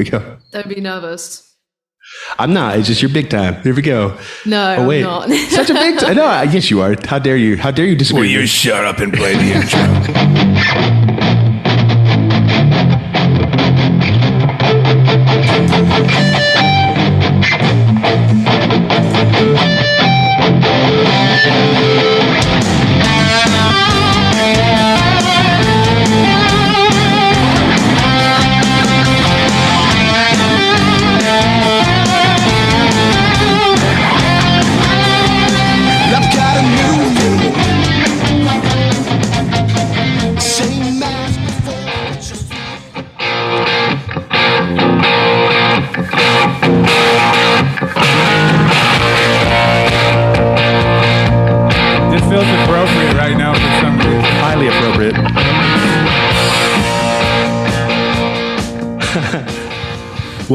we go. Don't be nervous. I'm not. It's just your big time. Here we go. No, Oh wait, I'm not. such a big. T- no, I guess you are. How dare you? How dare you disagree? Will you shut up and play the intro?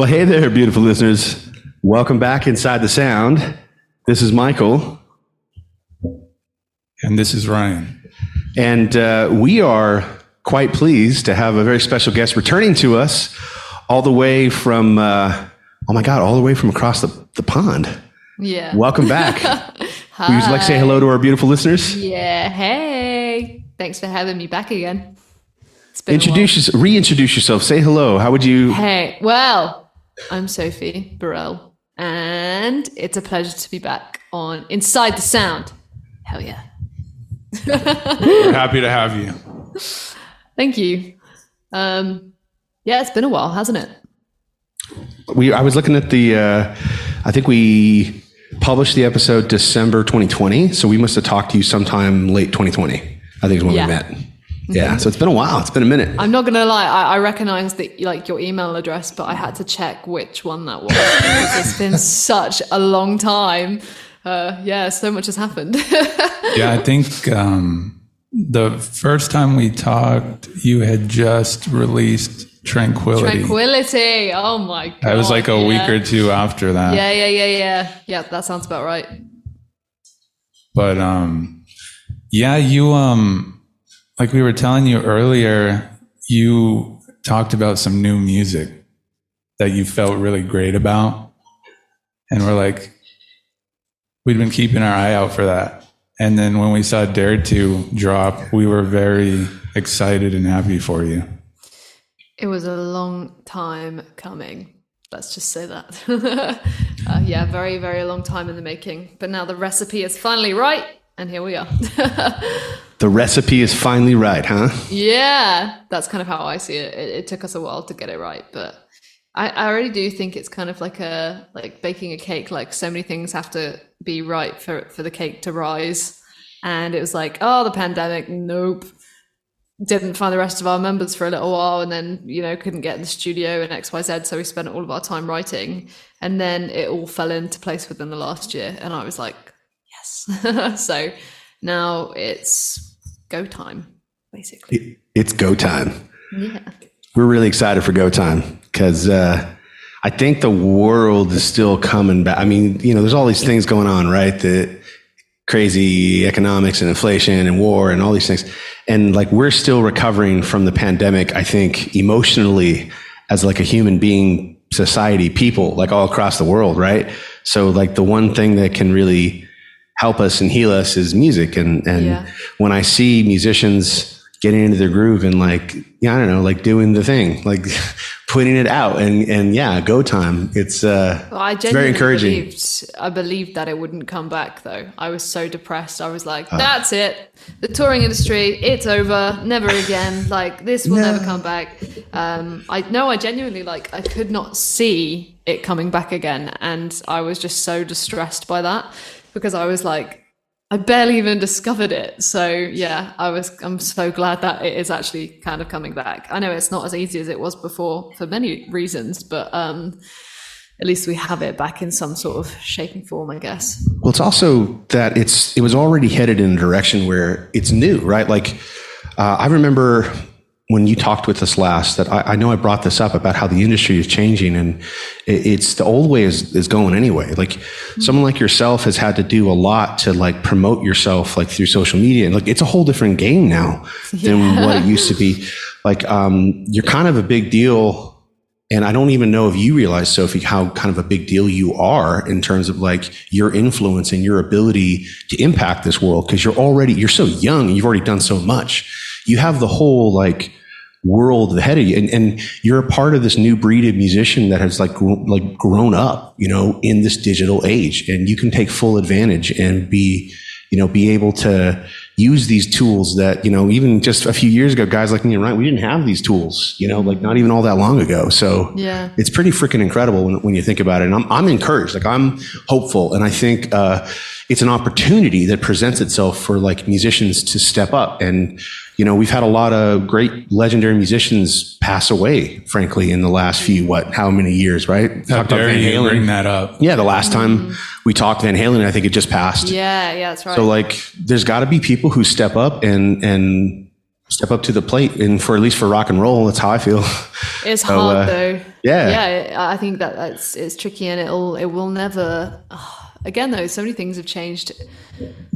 Well, hey there, beautiful listeners. Welcome back inside the sound. This is Michael, And this is Ryan. and uh, we are quite pleased to have a very special guest returning to us all the way from, uh, oh my God, all the way from across the, the pond. yeah. Welcome back. Would you like to say hello to our beautiful listeners? Yeah. Hey. Thanks for having me back again. It's been a Introduce, yourself, reintroduce yourself. Say hello. How would you? Hey. Well, I'm Sophie Burrell, and it's a pleasure to be back on Inside the Sound. Hell yeah. We're happy to have you. Thank you. Um, yeah, it's been a while, hasn't it? We, I was looking at the, uh, I think we published the episode December 2020. So we must have talked to you sometime late 2020. I think is when Yeah. we met. Yeah. So it's been a while. It's been a minute. I'm not gonna lie, I, I recognize that like your email address, but I had to check which one that was. it's been such a long time. Uh, yeah, so much has happened. Yeah, I think um, the first time we talked, you had just released Tranquility. Tranquility. Oh my god. That was like a week or two after that. Yeah, yeah, yeah, yeah. Yeah, that sounds about right. But um, yeah, you um, like we were telling you earlier, you talked about some new music that you felt really great about, and we're like, we'd been keeping our eye out for that. And then when we saw Dare to drop, we were very excited and happy for you. It was a long time coming. Let's just say that. uh, yeah, very, very long time in the making. But now the recipe is finally right, and here we are. The recipe is finally right, huh? Yeah, that's kind of how I see it. It, it took us a while to get it right, but I, I really do think it's kind of like a like baking a cake. Like so many things have to be right for for the cake to rise. And it was like, oh, the pandemic, nope. Didn't find the rest of our members for a little while, and then you know couldn't get in the studio and X Y Z. So we spent all of our time writing, and then it all fell into place within the last year. And I was like, so now it's go time, basically. It's go time. Yeah. We're really excited for go time because uh, I think the world is still coming back. I mean, you know, there's all these things going on, right? The crazy economics and inflation and war and all these things. And like we're still recovering from the pandemic, I think, emotionally as like a human being, society, people, like all across the world, right? So like the one thing that can really help us and heal us is music. And and Yeah. when I see musicians getting into their groove and like, yeah, I don't know, like doing the thing, like putting it out and and yeah, go time. It's uh Well, I very encouraging. Believed, I believed that it wouldn't come back, though. I was so depressed. I was like, Ah. "That's it. The touring industry, it's over. Never again. Like this will never come back." Um, I no, I genuinely like. I could not see it coming back again, and I was just so distressed by that because I was like, I barely even discovered it. So yeah, I was. I'm so glad that it is actually kind of coming back. I know it's not as easy as it was before for many reasons, but um, at least we have it back in some sort of shape and form, I guess. Well, it's also that it's it was already headed in a direction where it's new, right? Like uh, I remember when you talked with us last that I, I know I brought this up about how the industry is changing and it, it's the old way is, is going anyway. Like someone like yourself has had to do a lot to like promote yourself like through social media and like it's a whole different game now than what it used to be. Like um, you're kind of a big deal And I don't even know if you realize, Sophie, how kind of a big deal you are in terms of like your influence and your ability to impact this world because you're already, you're so young and you've already done so much. You have the whole like world ahead of you and, and you're a part of this new breed of musician that has like, like grown up, you know, in this digital age and you can take full advantage and be, you know, be able to use these tools that, you know, even just a few years ago, guys like me and Ryan, we didn't have these tools, you know, like not even all that long ago. So Yeah. it's pretty freaking incredible when, when you think about it. And I'm, I'm encouraged, like I'm hopeful. And I think, uh, it's an opportunity that presents itself for like musicians to step up. And, you know, we've had a lot of great legendary musicians pass away, frankly, in the last few, what, how many years, right? How Talked about Van Halen. bring that up? Yeah, the last time we talked Van Halen, I think it just passed. Yeah, yeah, that's right. So like, there's got to be people who step up and and step up to the plate, and for at least for rock and roll, that's how I feel. It's So, hard uh, though. yeah. yeah. I think that that's it's tricky, and it'll it will never. Again, though, so many things have changed.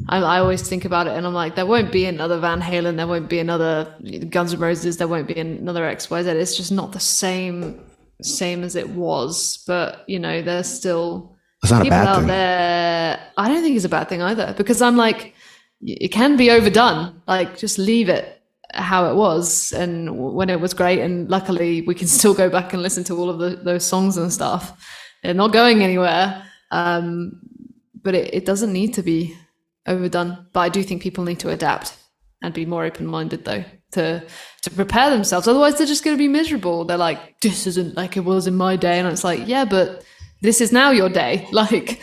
I, I always think about it, and I'm like, there won't be another Van Halen, there won't be another Guns N' Roses, there won't be another X Y Z. It's just not the same same as it was. But you know, there's still That's not a people bad out thing. there. I don't think it's a bad thing either, because I'm like, it can be overdone. Like, just leave it how it was and when it was great. And luckily, we can still go back and listen to all of the, those songs and stuff. They're not going anywhere. Um, but it, it doesn't need to be overdone. But I do think people need to adapt and be more open minded, though, to to prepare themselves. Otherwise, they're just going to be miserable. They're like, this isn't like it was in my day, and it's like, yeah, but this is now your day. Like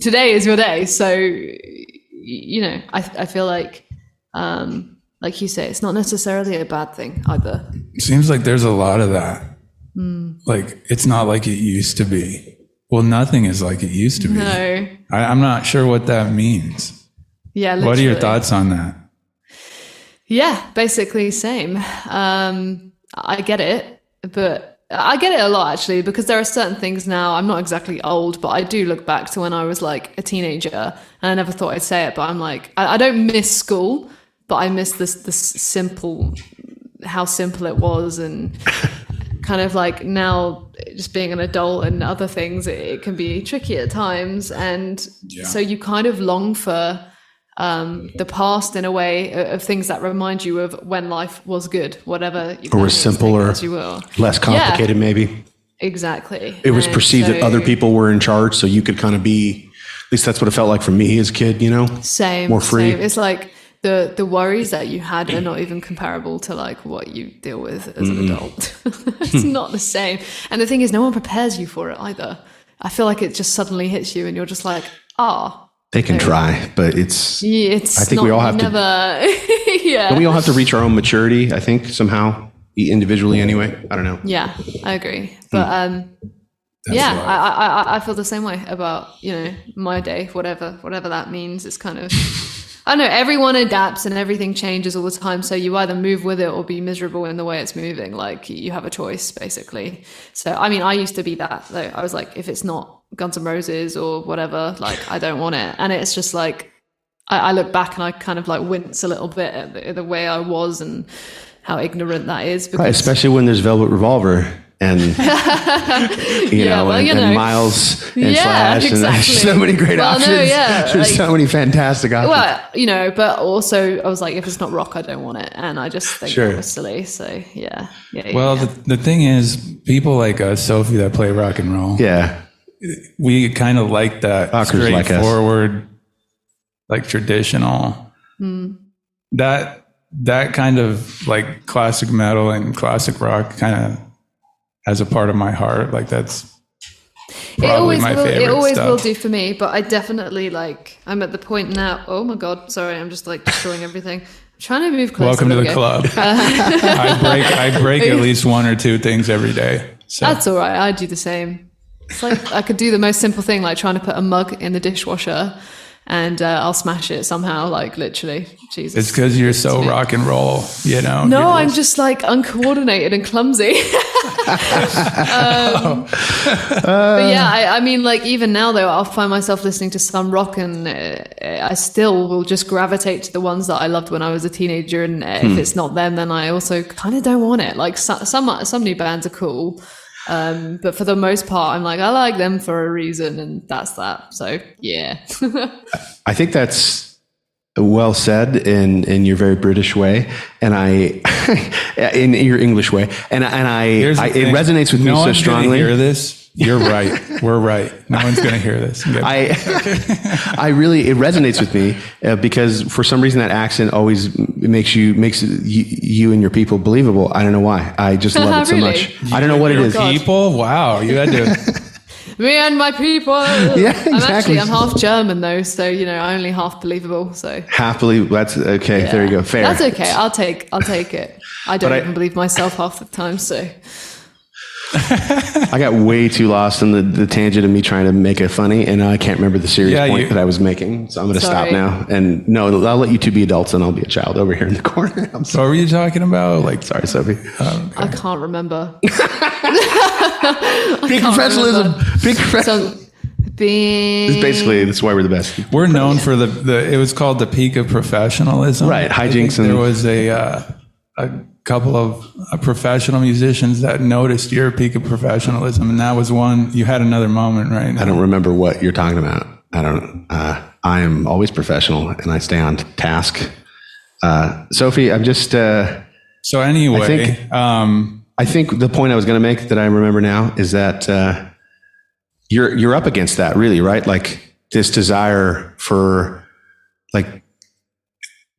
today is your day. So you know, I I feel like. Um, like you say, it's not necessarily a bad thing either. Seems like there's a lot of that. Hmm. Like it's not like it used to be. Well, nothing is like it used to be. No, I, I'm not sure what that means. yeah. What are your thoughts on that? Yeah, basically same. Um, I get it, but I get it a lot actually because there are certain things now. I'm not exactly old, but I do look back to when I was like a teenager, and I never thought I'd say it, but I'm like, I, I don't miss school, but I miss this this simple, how simple it was, and kind of like now just being an adult and other things, it, it can be tricky at times, and so you kind of long for um, the past in a way of, things that remind you of when life was good, whatever you Or was of simple think or as you will. Less complicated, maybe. Exactly. It was And perceived that other people were in charge, so you could kind of be. At least that's what it felt like for me as a kid. You know. Same. more free. Same. It's like the the worries that you had are not even comparable to like what you deal with as an adult. it's not the same. And the thing is, no one prepares you for it either. I feel like it just suddenly hits you, and you're just like, ah. They can try, but it's. Yeah, it's I think we all have to- never, yeah. We all have to reach our own maturity. I think somehow, individually, anyway. I don't know. Yeah, I agree. But um, That's yeah, I, I I I feel the same way about you know my day, whatever whatever that means. It's kind of I know. Everyone adapts and everything changes all the time. So you either move with it or be miserable in the way it's moving. Like you have a choice, basically. So I mean, I used to be that though. I was like, if it's not Guns N' Roses or whatever, like I don't want it. And it's just like I, I look back and I kind of like wince a little bit at the, the way I was and how ignorant that is. Because Right, especially when there's Velvet Revolver and you Yeah, know, well, and, you and know. Myles and Yeah, Slash, and there's so many great Well, no, options. yeah, there's like- so many fantastic options. Well, you know, but also I was like, if it's not rock, I don't want it, and I just think Sure. it was silly. So yeah, yeah. yeah, Well, yeah. the, the thing is, people like us, Sophie, that play rock and roll, yeah, we kind of like that Rockers like straightforward, like traditional. Hmm. That that kind of like classic metal and classic rock kind of has a part of my heart. Like that's it probably always my will. It always stuff. will do for me. But I definitely like. I'm at the point now. Oh my god, sorry, I'm just like destroying everything. I'm trying to move closer. Welcome to the go. club. I break I break at least one or two things every day. So That's all right. I do the same. It's like I could do the most simple thing, like trying to put a mug in the dishwasher, and uh, I'll smash it somehow. Like literally, Jesus. it's because you're so rock and roll, you know. No, You're I'm just- just like uncoordinated and clumsy. um, but yeah, I, I mean, like even now though, I'll find myself listening to some rock, and uh, I still will just gravitate to the ones that I loved when I was a teenager. And uh, if it's not them, then I also kind of don't want it. Like so, some some new bands are cool, Um, but for the most part, I'm like, I like them for a reason, and that's that. So yeah, I think that's well said in in your very British way, and I in your English way, and and I, I it resonates with no me so one's gonna strongly. Hear this? You're right. We're right. No one's going to hear this. I I really it resonates with me uh, because for some reason that accent always makes you makes you, you and your people believable. I don't know why. I just love it so Really? much. I don't know what it is. People. Wow, you had to. me and my people. Yeah, I'm exactly. actually I'm half German though, so you know, I'm only half believable. So Happily, that's okay. There you go. Fair. That's okay. I'll take I'll take it. I don't But I- even believe myself half the time. So I got way too lost in the, the tangent of me trying to make it funny, and I can't remember the serious Yeah, point you- that I was making. So I'm going to stop now. And no, I'll let you two be adults, and I'll be a child over here in the corner. I'm sorry, What were you talking about? Like, sorry Sophie. I can't remember. Big professionalism. Big professionalism. So being Basically, that's why we're the best. we're known for the, the. It was called the peak of professionalism. Right, I hijinks and- there was a uh, a couple of uh, professional musicians that noticed your peak of professionalism, and that was one. You had another moment, right? I don't remember what you're talking about. I don't. Uh, I am always professional, and I stay on task. Uh, Sophie, I'm just. Uh, So anyway, I think- um, I think the point I was going to make that I remember now is that uh, you're you're up against that, really, right? Like this desire for, like,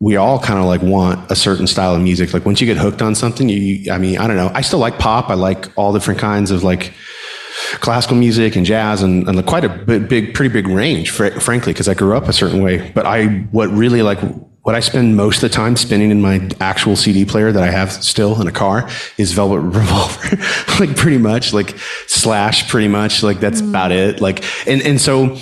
we all kind of like want a certain style of music. Like once you get hooked on something, you, I mean, I don't know. I still like pop. I like all different kinds of like classical music and jazz and, and quite a big, big, pretty big range, fr- frankly, because I grew up a certain way. But I, what really like, what I spend most of the time spinning in my actual CD player that I have still in a car is Velvet Revolver, like pretty much, like Slash, pretty much, like that's mm. about it. Like, and and so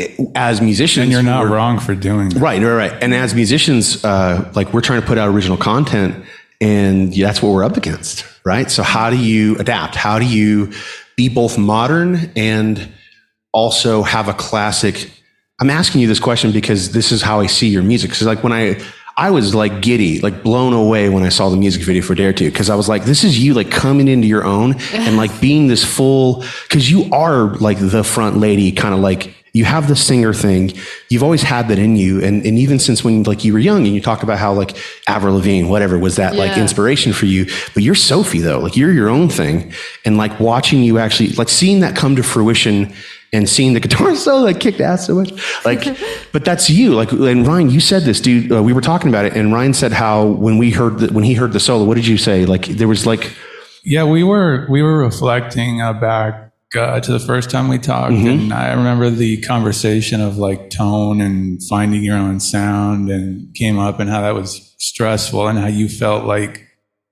it, as musicians, and you're not wrong for doing that. Right, right, right. And as musicians, uh, like we're trying to put out original content, and that's what we're up against, right? So how do you adapt? How do you be both modern and also have a classic? I'm asking you this question because this is how I see your music. Because like when I I was like giddy, like blown away when I saw the music video for Dare to, because I was like, this is you like coming into your own and like being this full, because you are like the front lady, kind of like you have the singer thing. You've always had that in you. And, and even since when like you were young and you talk about how like Avril Lavigne, whatever, was that like inspiration for you. But you're Sophie though, like you're your own thing. And like watching you actually, like seeing that come to fruition and seeing the guitar solo like kicked ass so much. Like, but that's you. Like, and Ryan, you said this, dude. Uh, we were talking about it, and Ryan said how when we heard the, when he heard the solo, what did you say? Like, there was like, Yeah, we were we were reflecting uh, back uh, to the first time we talked, Mm-hmm. and I remember the conversation of like tone and finding your own sound, and came up and how that was stressful, and how you felt like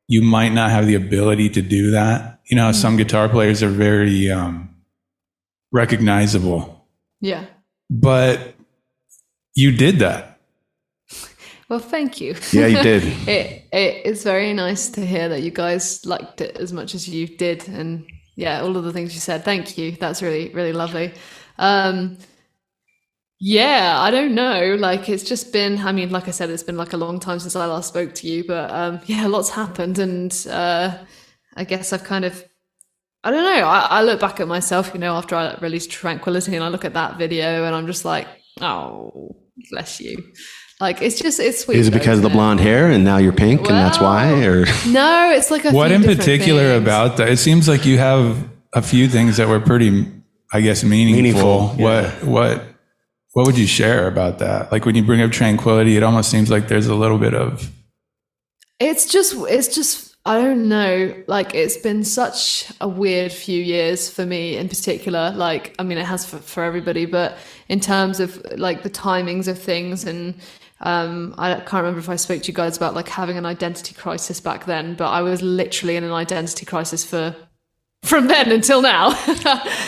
you might not have the ability to do that. You know, some guitar players are very um, recognizable, yeah. but you did that. Well, thank you. yeah, you did. it it is very nice to hear that you guys liked it as much as you did and yeah all of the things you said. Thank you. That's really really lovely. Um yeah i don't know. Like it's just been i mean like i said it's been like a long time since i last spoke to you but um yeah lots happened and uh i guess i've kind of i don't know. I, I look back at myself you know after i released tranquility and i look at that video and i'm just like oh bless you like it's just it's sweet Is it though, because of the isn't it? blonde hair and now you're pink and that's why? Or No, it's like a What few in particular things. about that? It seems like you have a few things that were pretty, I guess, meaningful. Meaningful, yeah. What what what would you share about that? Like when you bring up tranquility, it almost seems like there's a little bit of It's just it's just I don't know. Like it's been such a weird few years for me in particular. Like I mean it has for, for everybody, but in terms of like the timings of things and um I can't remember if I spoke to you guys about like having an identity crisis back then, but I was literally in an identity crisis for from then until now.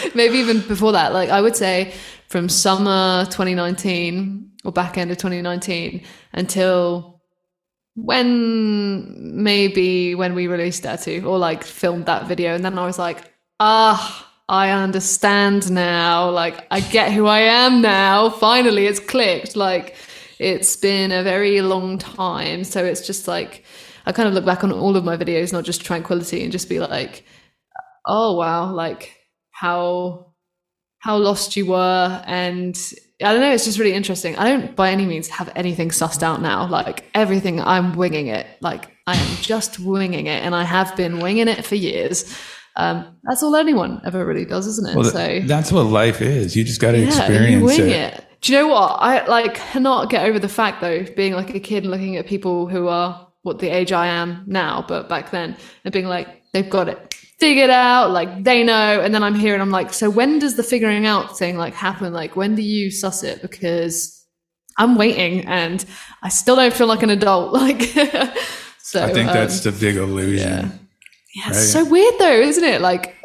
Maybe even before that. Like I would say from summer 2019 or back end of 2019 until when maybe when we released Dare to or like filmed that video and then I was like, ah, I understand now. Like I get who I am now. Finally it's clicked. Like it's been a very long time. So it's just like I kind of look back on all of my videos, not just tranquility, and just be like, oh wow, like how how lost you were, and I don't know. It's just really interesting. I don't by any means have anything sussed out now. Like everything, I'm winging it. Like I am just winging it, and I have been winging it for years. Um, that's all anyone ever really does, isn't it? Well, so that's what life is. You just got to yeah, experience it. it. Do you know what? I like cannot get over the fact though, being like a kid and looking at people who are what the age I am now, but back then, and being like, they've got it figured out, like they know. And then I'm here and I'm like, so when does the figuring out thing like happen? Like when do you suss it? Because I'm waiting and I still don't feel like an adult. Like so I think um, that's the big illusion. yeah, it's so weird though, isn't it? Like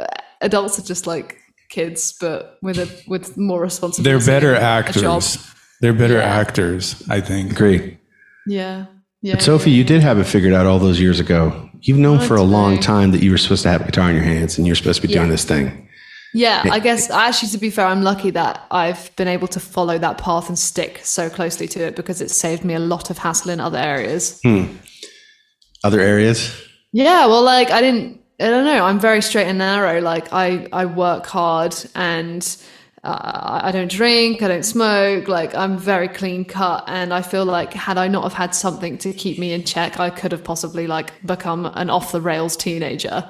adults are just like kids, but with a with more responsibility. They're better and a job. actors. They're better Yeah. actors, I think. Agree. Yeah. Yeah. But Sophie, you did have it figured out all those years ago. You've known oh, for a long do. time that you were supposed to have a guitar in your hands and you're supposed to be doing this thing. Yeah, I guess actually, to be fair, I'm lucky that I've been able to follow that path and stick so closely to it because it saved me a lot of hassle in other areas. Hmm. Other areas? Yeah, well, like I didn't, I don't know. I'm very straight and narrow. Like I, I work hard and uh, I don't drink, I don't smoke. Like I'm very clean cut, and I feel like had I not have had something to keep me in check, I could have possibly like become an off the rails teenager.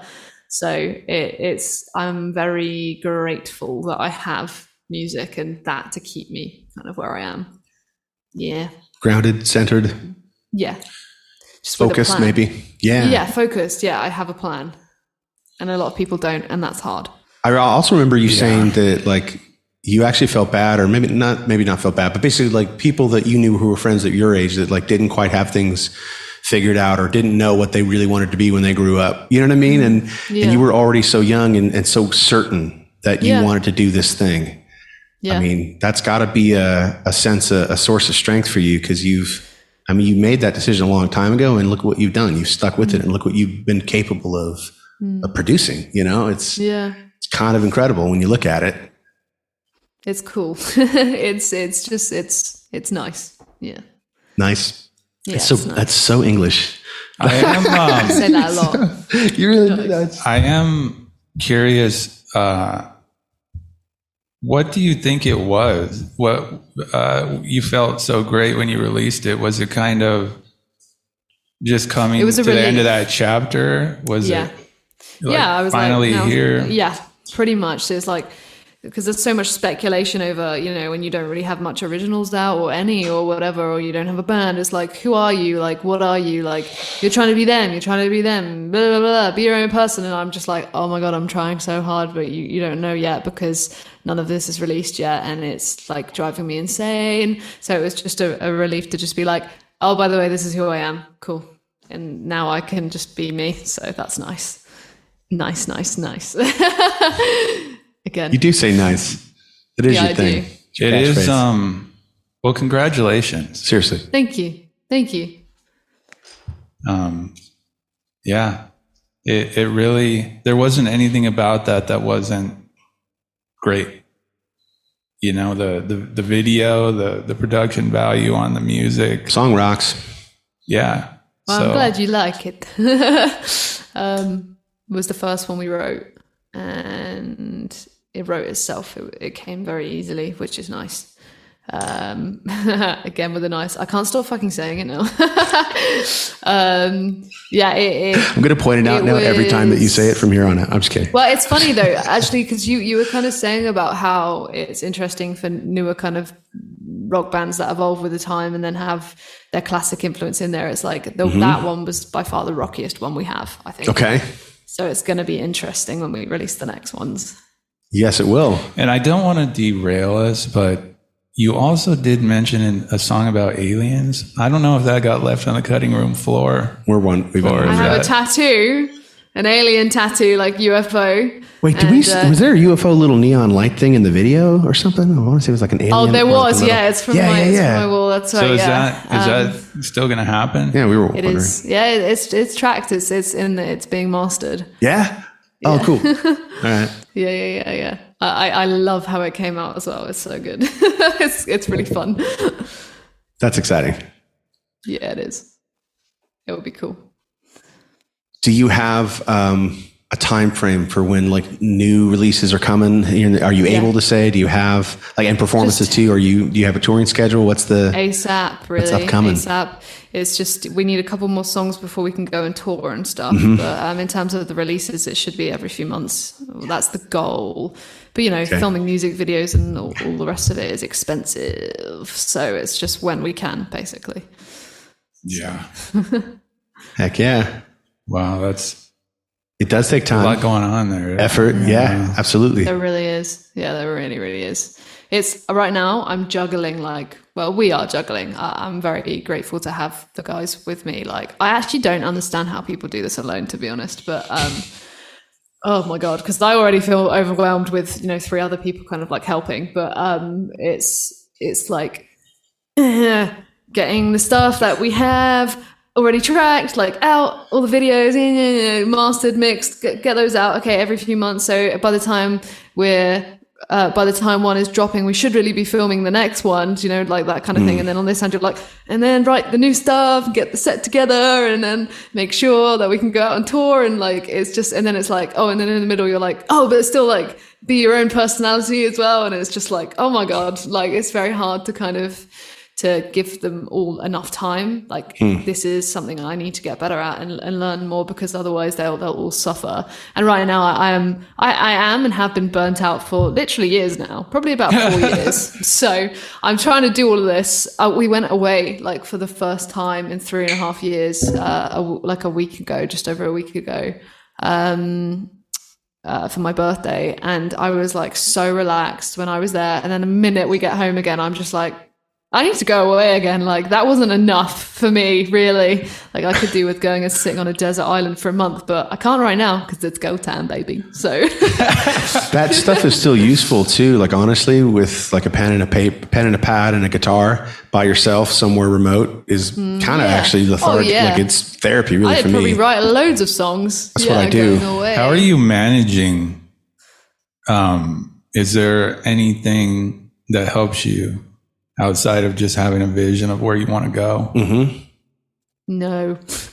So it, it's I'm very grateful that I have music and that to keep me kind of where I am. Yeah, Grounded, centered, yeah. Just focused, maybe? Yeah. Yeah, focused. Yeah, I have a plan. And a lot of people don't, and that's hard. I also remember you saying that like you actually felt bad, or maybe not, maybe not felt bad, but basically like people that you knew who were friends at your age that like didn't quite have things figured out or didn't know what they really wanted to be when they grew up. You know what I mean? Mm-hmm. And Yeah. and you were already so young and, and so certain that you Yeah. wanted to do this thing. Yeah. I mean, that's got to be a, a sense, a, a source of strength for you because you've, I mean, you made that decision a long time ago, and look what you've done. You've stuck with it, mm-hmm. and look what you've been capable of, of producing. You know, it's yeah. it's kind of incredible when you look at it. It's cool. it's it's just it's it's nice. Yeah. Nice. Yeah. It's so it's nice. that's so English. I am I um, say that a lot. You really do that. I am curious uh what do you think it was? What uh you felt so great when you released it? Was it kind of just coming It was to a the end of that chapter? Was Yeah. it yeah, I was finally like, here? Yeah, pretty much. There's like because there's so much speculation over, you know, when you don't really have much originals out or any or whatever, or you don't have a band. It's like, who are you? Like, what are you? Like, you're trying to be them. You're trying to be them. Blah blah blah. Be your own person. And I'm just like, oh my god, I'm trying so hard, but you you don't know yet because none of this is released yet, and it's like driving me insane. So it was just a, a relief to just be like, oh, by the way, this is who I am. Cool. And now I can just be me. So that's nice. Nice, nice, nice. Again. You do say nice. It is Yeah, your I thing. do. It's your It is catchphrase. um well congratulations. seriously. Thank you. Thank you. Um yeah. It it really there wasn't anything about that that wasn't great. You know, the the the video, the the production value on the music. Song rocks. Yeah. Well, so I'm glad you like it. um, it was the first one we wrote, and it wrote itself. It, it came very easily, which is nice. Um, again with a nice. I can't stop fucking saying it now. um, yeah, it, it, I'm going to point it out It now every time that you say it from here on out. I'm just kidding. Well, it's funny though, actually, because you you were kind of saying about how it's interesting for newer kind of rock bands that evolve with the time and then have their classic influence in there. It's like the, that one was by far the rockiest one we have, I think. Okay. So it's going to be interesting when we release the next ones. Yes, it will. and I don't want to derail us, but you also did mention in a song about aliens. I don't know if that got left on the cutting room floor. We're one. We've Or- I Is have a tattoo, an alien tattoo like UFO. Wait, did we? Uh, was there a UFO little neon light thing in the video or something? I want to say it was like an alien. Oh, there or like was. little- Yeah, it's from yeah, my, yeah, it's yeah. from my wall. That's right. So is yeah. that is Um, that still going to happen? Yeah, we were It wondering. is. Yeah, it's it's tracked. It's it's in. The, it's being mastered. Yeah. Oh, cool. All right. Yeah, yeah, yeah, yeah. I, I I love how it came out as well. It's so good. it's it's really fun. That's exciting. yeah, it is. It would be cool. Do you have um, a time frame for when like new releases are coming? Are you able to say? Do you have like and performances too? Are you do you have a touring schedule? What's the ASAP, really. upcoming? ASAP. It's just we need a couple more songs before we can go and tour and stuff. Mm-hmm. But um, in terms of the releases, it should be every few months. That's the goal. But you know, filming music videos and all, all the rest of it is expensive. So it's just when we can, basically. Yeah. heck yeah? Wow, that's It does take time. a lot going on there. effort. Yeah, absolutely. There really is. Yeah, there really, really is. It's right now. I'm juggling like, well, we are juggling. I, I'm very grateful to have the guys with me. Like, I actually don't understand how people do this alone, to be honest. But um, oh my god, because I already feel overwhelmed with you know three other people kind of like helping. But um, it's it's like getting the stuff that we have already tracked, like out, all the videos, you know, mastered, mixed, get, get those out. Okay, every few months. So by the time we're uh, by the time one is dropping, we should really be filming the next one, you know, like that kind of thing. And then on this end, you're like, and then write the new stuff, get the set together, and then make sure that we can go out on tour. And like, it's just, and then it's like, oh, and then in the middle, you're like, oh, but it's still like be your own personality as well. And it's just like, oh my God, like it's very hard to kind of, to give them all enough time. Like this is something I need to get better at and, and learn more because otherwise they'll they'll all suffer. And right now I, I am I, I am and have been burnt out for literally years now, probably about four years. So I'm trying to do all of this. Uh, we went away like for the first time in three and a half years, uh, a like a week ago, just over a week ago. Um, uh, for my birthday, and I was like so relaxed when I was there. And then the minute we get home again, I'm just like, I need to go away again. Like that wasn't enough for me, really. Like I could do with going and sitting on a desert island for a month, but I can't right now because it's go time, baby. So that stuff is still useful too. Like honestly, with like a pen and a paper, pen and a pad and a guitar by yourself somewhere remote is kind of yeah. actually lethargic. Oh, yeah. Like it's therapy really I'd for probably me. write loads of songs. That's what I do. How are you managing? Um, is there anything that helps you outside of just having a vision of where you want to go? No.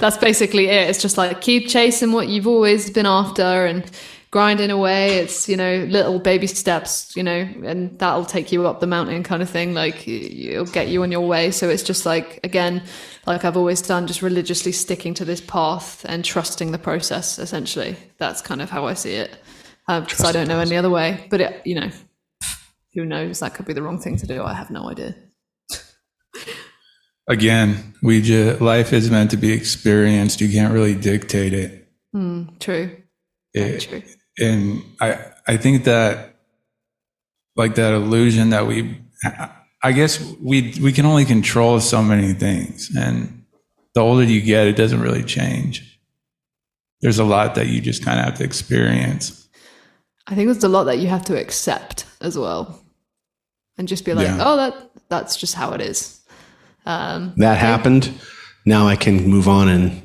That's basically it. It's just like keep chasing what you've always been after and grinding away. It's, you know, little baby steps, you know, and that'll take you up the mountain kind of thing. Like it'll get you on your way. So it's just like, again, like I've always done, just religiously sticking to this path and trusting the process, essentially. That's kind of how I see it. Uh, because I don't know any other way. But, it, you know, who knows? That could be the wrong thing to do. I have no idea. Again, we just life is meant to be experienced. You can't really dictate it. Hmm, true. It- True. and I I think that like that illusion that we I guess we we can only control so many things and the older you get it doesn't really change. There's a lot that you just kind of have to experience. I think there's a lot that you have to accept as well, and just be like, Yeah. "Oh, that that's just how it is." Um, that happened. Now I can move on and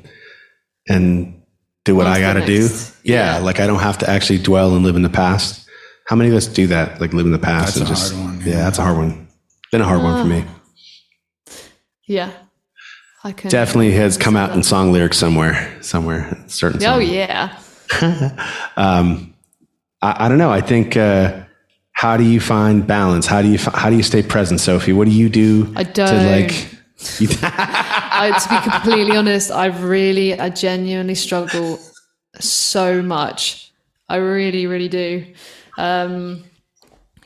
and do what On I got to do. Yeah, Yeah. like I don't have to actually dwell and live in the past. How many of us do that? Like live in the past That's and a just hard one, yeah. yeah. that's a hard one. Been a hard one for me. yeah, I can Definitely has come out in song lyrics somewhere, somewhere. Certain. Oh song. yeah, Um, I, I don't know. I think. Uh, how do you find balance? How do you how do you stay present, Sophie? What do you do I to don't. like? I, to be completely honest, I really, I genuinely struggle so much. I really, really do. Um,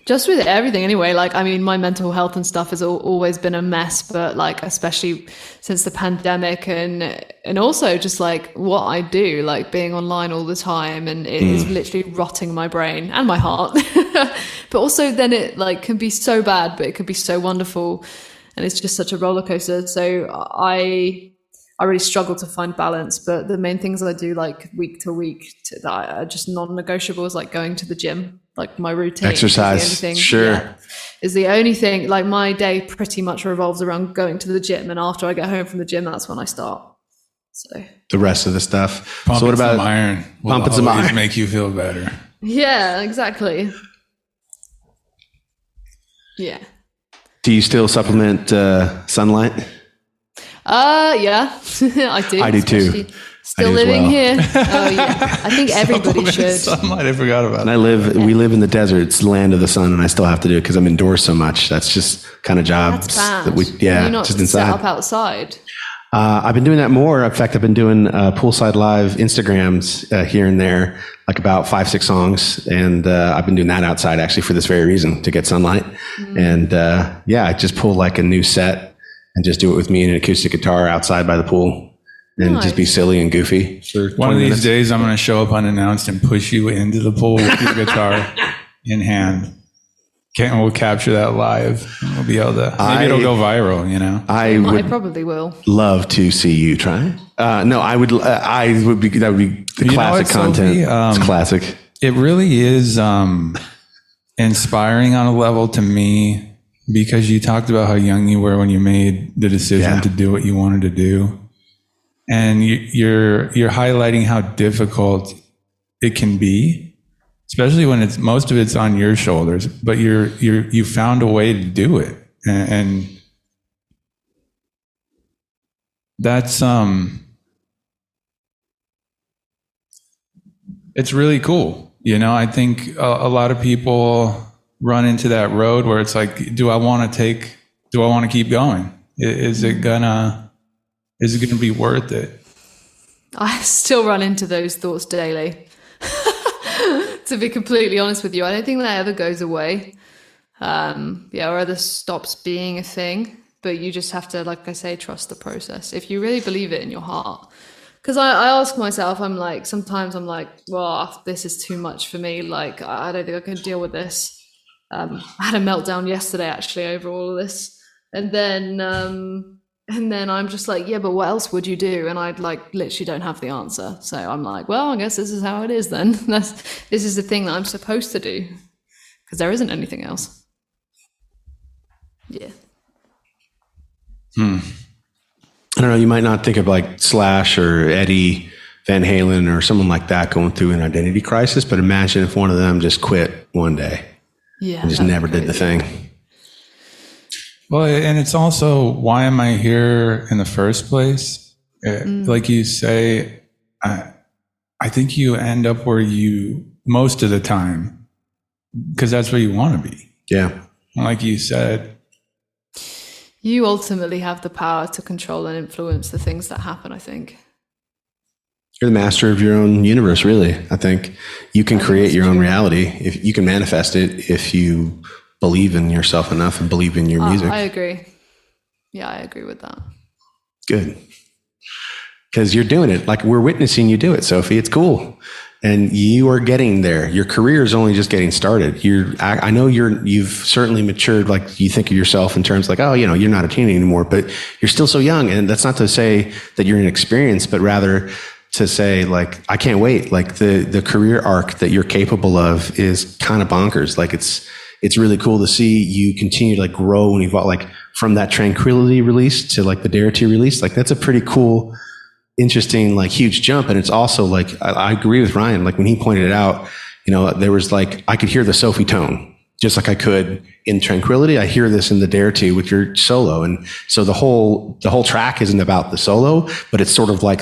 just with everything anyway like i mean my mental health and stuff has al- always been a mess but like especially since the pandemic and and also just like what i do like being online all the time and it is mm. literally rotting my brain and my heart. But also then it like can be so bad but it can be so wonderful and it's just such a roller coaster. So i I really struggle to find balance, but the main things that I do like week to week to, that are just non-negotiables, like going to the gym, like my routine. is the Exercise, only thing- sure. yeah, is the only thing. Like my day pretty much revolves around going to the gym, and after I get home from the gym, that's when I start. So the rest of the stuff. Pumping so what about some iron? Will pumping some always iron. make you feel better. yeah, exactly. Yeah. Do you still supplement uh, sunlight? Uh yeah, I do. I do too. Especially Still living well. here? Oh yeah, I think everybody should. Sunlight, I forgot about it. And that. I live, we live in the desert. It's the land of the sun, and I still have to do it because I'm indoors so much. That's just kind of jobs That's bad. that we, yeah, You're not just set inside. up outside. Uh, I've been doing that more. In fact, I've been doing uh, poolside live Instagrams uh, here and there, like about five, six songs, and uh, I've been doing that outside actually for this very reason to get sunlight. And uh, yeah, I just pull like a new set and just do it with me and an acoustic guitar outside by the pool, and just be silly and goofy. For One of 20 these minutes. days, I'm going to show up unannounced and push you into the pool with your guitar in hand. Can't, we'll capture that live. We'll be able to. Maybe I- it'll go viral. You know. I I would probably will. love to see you try. Uh, no, I would. Uh, I would be. That would be the You classic what, content. Sophie? Um, it's classic. It really is um, inspiring on a level to me because you talked about how young you were when you made the decision Yeah. to do what you wanted to do, and you, you're you're highlighting how difficult it can be, especially when it's most of it's on your shoulders. But you're you're you found a way to do it, and, and that's um it's really cool. You know, I think a, a lot of people run into that road where it's like, do I want to take, do I want to keep going? Is it gonna, is it gonna be worth it? I still run into those thoughts daily. to be completely honest with you, I don't think that ever goes away. Um, yeah, or ever stops being a thing. But you just have to, like I say, trust the process. If you really believe it in your heart. Because I, I ask myself, I'm like, sometimes I'm like, well, this is too much for me. Like, I don't think I can deal with this. Um, I had a meltdown yesterday, actually, over all of this. And then, um, and then I'm just like, yeah, but what else would you do? And I'd like literally don't have the answer. So I'm like, well, I guess this is how it is then. That's this is the thing that I'm supposed to do because there isn't anything else. Yeah. Hmm. I don't know. You might not think of like Slash or Eddie Van Halen or someone like that going through an identity crisis, but imagine if one of them just quit one day Yeah. and just never did the crazy. thing. Well, and it's also why am I here in the first place? Uh, Like you say, I, I think you end up where you most of the time because that's where you want to be. Yeah. Like you said, You ultimately have the power to control and influence the things that happen, I think. You're the master of your own universe, really. I think you can create your own reality if you can manifest it if you believe in yourself enough and believe in your Uh, music. I agree. Yeah, I agree with that. Good. Because you're doing it. Like we're witnessing you do it, Sophie. It's cool. And you are getting there. Your career is only just getting started. You're, I, I know you're, you've certainly matured. Like you think of yourself in terms like, oh, you know, you're not a teen anymore, but you're still so young. And that's not to say that you're inexperienced, but rather to say like, I can't wait. Like the, the career arc that you're capable of is kind of bonkers. Like it's, it's really cool to see you continue to like grow and evolve, like from that tranquility release to like the Dare to release. Like that's a pretty cool, interesting, like huge jump. And it's also like, I, I agree with Ryan. Like when he pointed it out, you know, there was like, I could hear the Sophie tone just like I could in tranquility. I hear this in the Dare to with your solo. And so the whole, the whole track isn't about the solo, but it's sort of like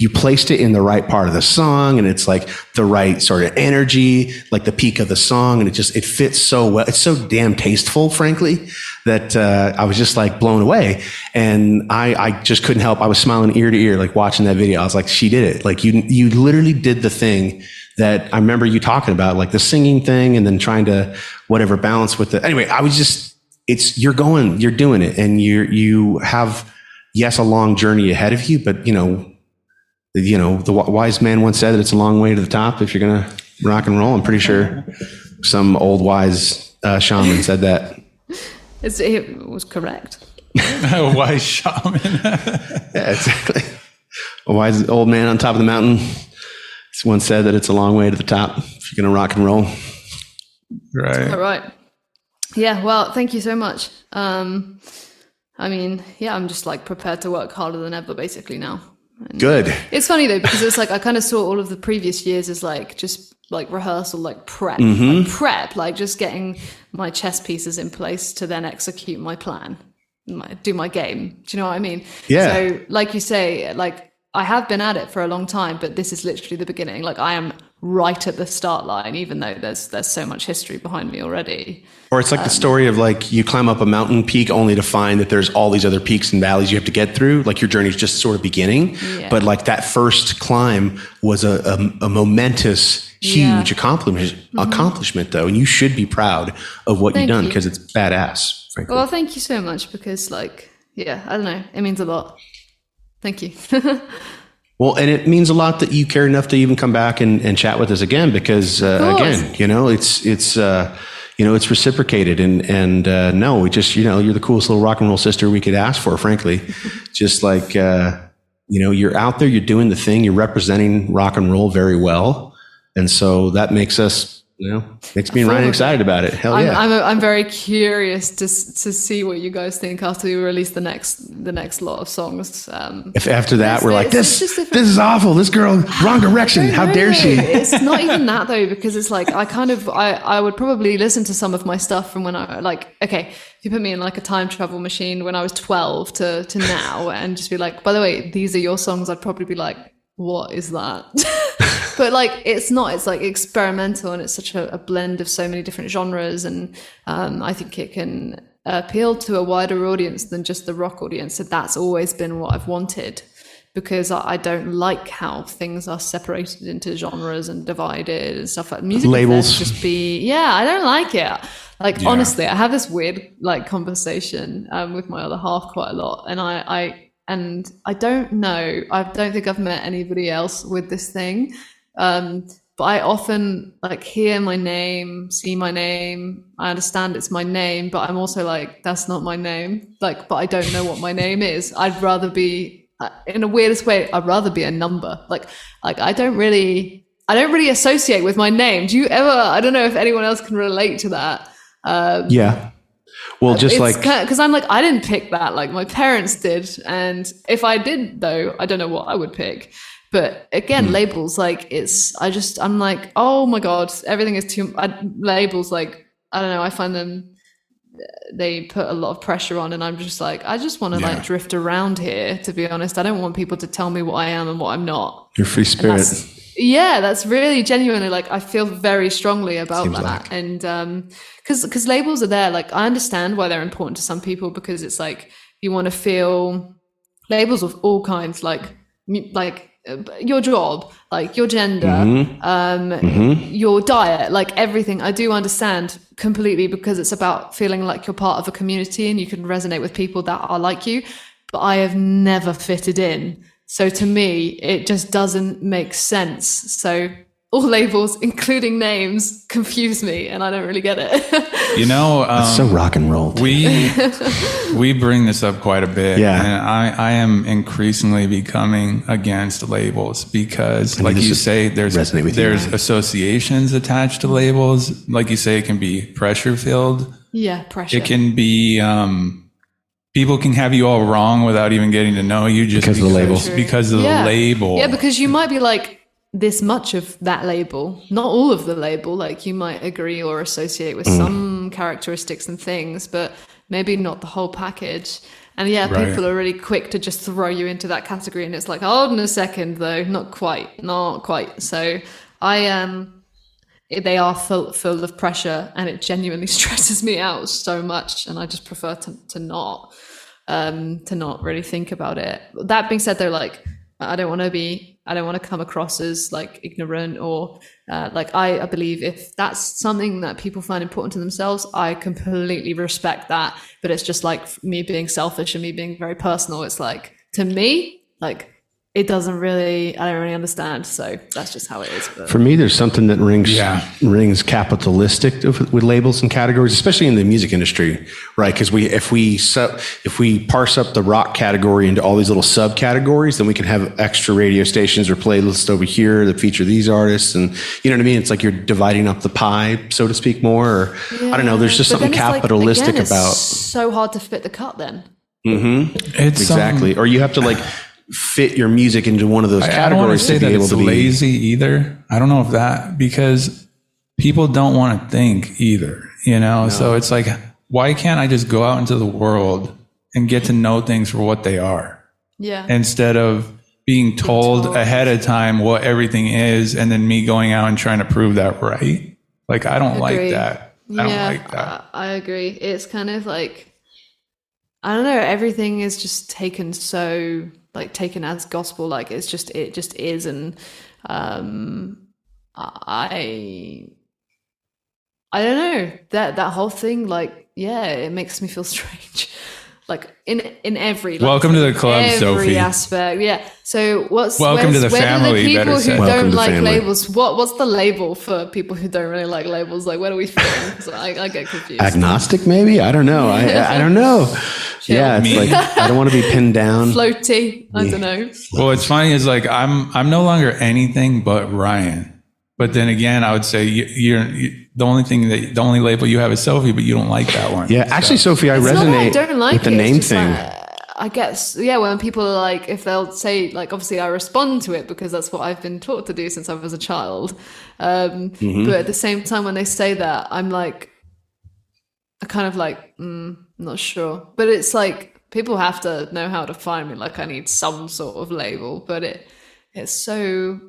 you placed it in the right part of the song and it's like the right sort of energy, like the peak of the song. And it just, it fits so well. It's so damn tasteful, frankly, that, uh, I was just like blown away. And I, I just couldn't help. I was smiling ear to ear, like watching that video. I was like, she did it. Like you, you literally did the thing that I remember you talking about, like the singing thing and then trying to whatever balance with the, anyway, I was just, it's, you're going, you're doing it and you you have, yes, a long journey ahead of you, but you know, you know, the wise man once said that it's a long way to the top if you're going to rock and roll. I'm pretty sure some old wise uh, shaman said that. It's, it was correct. a wise shaman? Yeah, exactly. A wise old man on top of the mountain once said that it's a long way to the top if you're going to rock and roll. right. All right. Yeah, well, thank you so much. Um, I mean, yeah, I'm just like prepared to work harder than ever basically now. And Good. It's funny though, because it's like I kind of saw all of the previous years as like just like rehearsal, like prep, Mm-hmm. like prep, like just getting my chess pieces in place to then execute my plan, my, do my game. Do you know what I mean? Yeah. So, like you say, like I have been at it for a long time, but this is literally the beginning. Like I am right at the start line, even though there's there's so much history behind me already. Or it's like the story of like you climb up a mountain peak only to find that there's all these other peaks and valleys you have to get through. Like your journey's just sort of beginning. Yeah. But like that first climb was a, a, a momentous, huge Yeah. Mm-hmm. accomplishment, accomplishment though. And you should be proud of what Thank you've done you. because it's badass, frankly. Well, thank you so much because, like, yeah, I don't know, it means a lot. Thank you. Well, and it means a lot that you care enough to even come back and, and chat with us again because uh, again, you know, it's it's uh, you know it's reciprocated and and uh, no, we just you know you're the coolest little rock and roll sister we could ask for, frankly. just like uh, you know, you're out there, you're doing the thing, you're representing rock and roll very well, and so that makes us you know makes me and Ryan excited about it. Hell I'm, yeah! I'm, I'm very curious to to see what you guys think after we release the next the next lot of songs. Um, if after that we're like this, this is awful. This girl, wrong direction. How dare she? it's not even that though, because it's like I kind of I, I would probably listen to some of my stuff from when I like okay, if you put me in like a time travel machine when I was twelve to to now and just be like, by the way, these are your songs, I'd probably be like, what is that? but like it's not, it's like experimental and it's such a, a blend of so many different genres and um, I think it can appeal to a wider audience than just the rock audience. So that's always been what I've wanted because I I don't like how things are separated into genres and divided and stuff like music. is there to Labels. Just be yeah, I don't like it. Like Yeah. honestly, I have this weird like conversation um, with my other half quite a lot, and I, I and I don't know. I don't think I've met anybody else with this thing. Um, but I often like hear my name, see my name. I understand it's my name, but I'm also like, that's not my name. Like, but I don't know what my name is. I'd rather be, uh, in a weirdest way, I'd rather be a number. Like, like I don't really, I don't really associate with my name. Do you ever? I don't know if anyone else can relate to that. Um, Yeah. Well, just like because I'm like I didn't pick that. Like my parents did, and if I did though, I don't know what I would pick. But again, Hmm. labels like it's. I just I'm like, oh my god, everything is too. I, labels like I don't know. I find them. They put a lot of pressure on, and I'm just like, I just want to Yeah. like drift around here. To be honest, I don't want people to tell me what I am and what I'm not. your free spirit. Yeah, that's really genuinely like I feel very strongly about Seems that, like. and um, because because labels are there. Like I understand why they're important to some people because it's like you want to feel labels of all kinds, like like uh, your job, like your gender, um, your diet, like everything. I do understand completely because it's about feeling like you're part of a community and you can resonate with people that are like you. But I have never fitted in. So to me, it just doesn't make sense. So all labels, including names, confuse me and I don't really get it. You know, um, so rock and roll. we we bring this up quite a bit. Yeah. and I, I am increasingly becoming against labels because, like you say, there's resonate with you, there's associations attached to labels. Like you say, it can be pressure filled. yeah, pressure. It can be um, people can have you all wrong without even getting to know you just Because of the label. Because of Yeah. the label. Yeah, because you might be like this much of that label, not all of the label. Like you might agree or associate Mm. with some characteristics and things, but maybe not the whole package. And yeah, Right. people are really quick to just throw you into that category, and it's like, hold on a second, though, not quite, not quite. So I um, they are full full of pressure, and it genuinely stresses me out so much, and I just prefer to to not um, to not really think about it. That being said, they're like I don't want to be, I don't want to come across as like ignorant or uh, like I, I believe if that's something that people find important to themselves, I completely respect that. But it's just like me being selfish and me being very personal. It's like to me, like it doesn't really, I don't really understand. So that's just how it is. But. For me, there's something that rings Yeah. rings capitalistic with, with labels and categories, especially in the music industry, right? Because we, if we su- if we parse up the rock category into all these little subcategories, then we can have extra radio stations or playlists over here that feature these artists, and you know what I mean. It's like you're dividing up the pie, so to speak, more. Or I don't know. There's just But something then it's like, capitalistic again, it's about so hard to fit the cut then. Mm-hmm. it's um, exactly, or you have to like fit your music into one of those I, I don't want to categories say to be that able it's to be. lazy either. I don't know if that because people don't want to think either, you know? So it's like, why can't I just go out into the world and get to know things for what they are Yeah. instead of being told, told. ahead of time what everything is and then me going out and trying to prove that right. Like I don't like that. I don't like that. I, I agree. It's kind of like I don't know. Everything is just taken so like taken as gospel. Like it's just it just is, and um, I I don't know that that whole thing. Like yeah, it makes me feel strange. Like in in every like, Welcome to the club, every Sophie. aspect. Yeah. So what's Welcome to the where do family, The you better people who Welcome don't like family. labels. What what's the label for people who don't really like labels? Like where do we fit in? 'Cause I, I get confused. Agnostic, maybe? I don't know. I, I don't know. Yeah, it's like I don't want to be pinned down. Floaty. I don't know. Well, what's funny is like I'm I'm no longer anything but Ryan. But then again, I would say you, you're you, the only thing that the only label you have is Sophie, but you don't like that one. Yeah, actually, Sophie, I It's not that resonate I don't like with the it, it's name thing. like, I guess, yeah, when people are like, if they'll say, like, obviously I respond to it because that's what I've been taught to do since I was a child. Um, Mm-hmm. But at the same time, when they say that, I'm like, I kind of like, mm, not sure. But it's like, people have to know how to find me. Like, I need some sort of label, but it, it's so,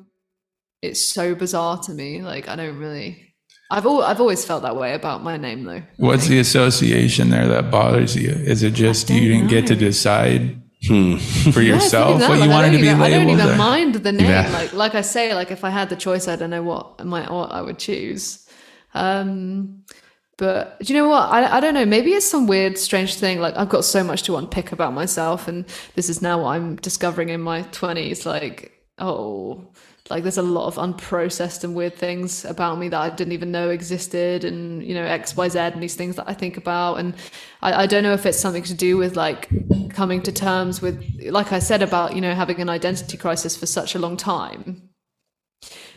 it's so bizarre to me. Like, I don't really, I've, al- I've always felt that way about my name though. What's the association there that bothers you? Is it just you don't didn't get to decide Hmm. for Yeah, yourself even that, what you I wanted don't to be even- I don't even or- mind the name. Yeah. Like, like I say, like if I had the choice, I don't know what my what I would choose. Um, but do you know what? I I don't know. Maybe it's some weird, strange thing. Like I've got so much to unpick about myself, and this is now what I'm discovering in my twenties. Like, oh. Like there's a lot of unprocessed and weird things about me that I didn't even know existed, and you know X, Y, Z, and these things that I think about, and I, I don't know if it's something to do with like coming to terms with, like I said about you know having an identity crisis for such a long time,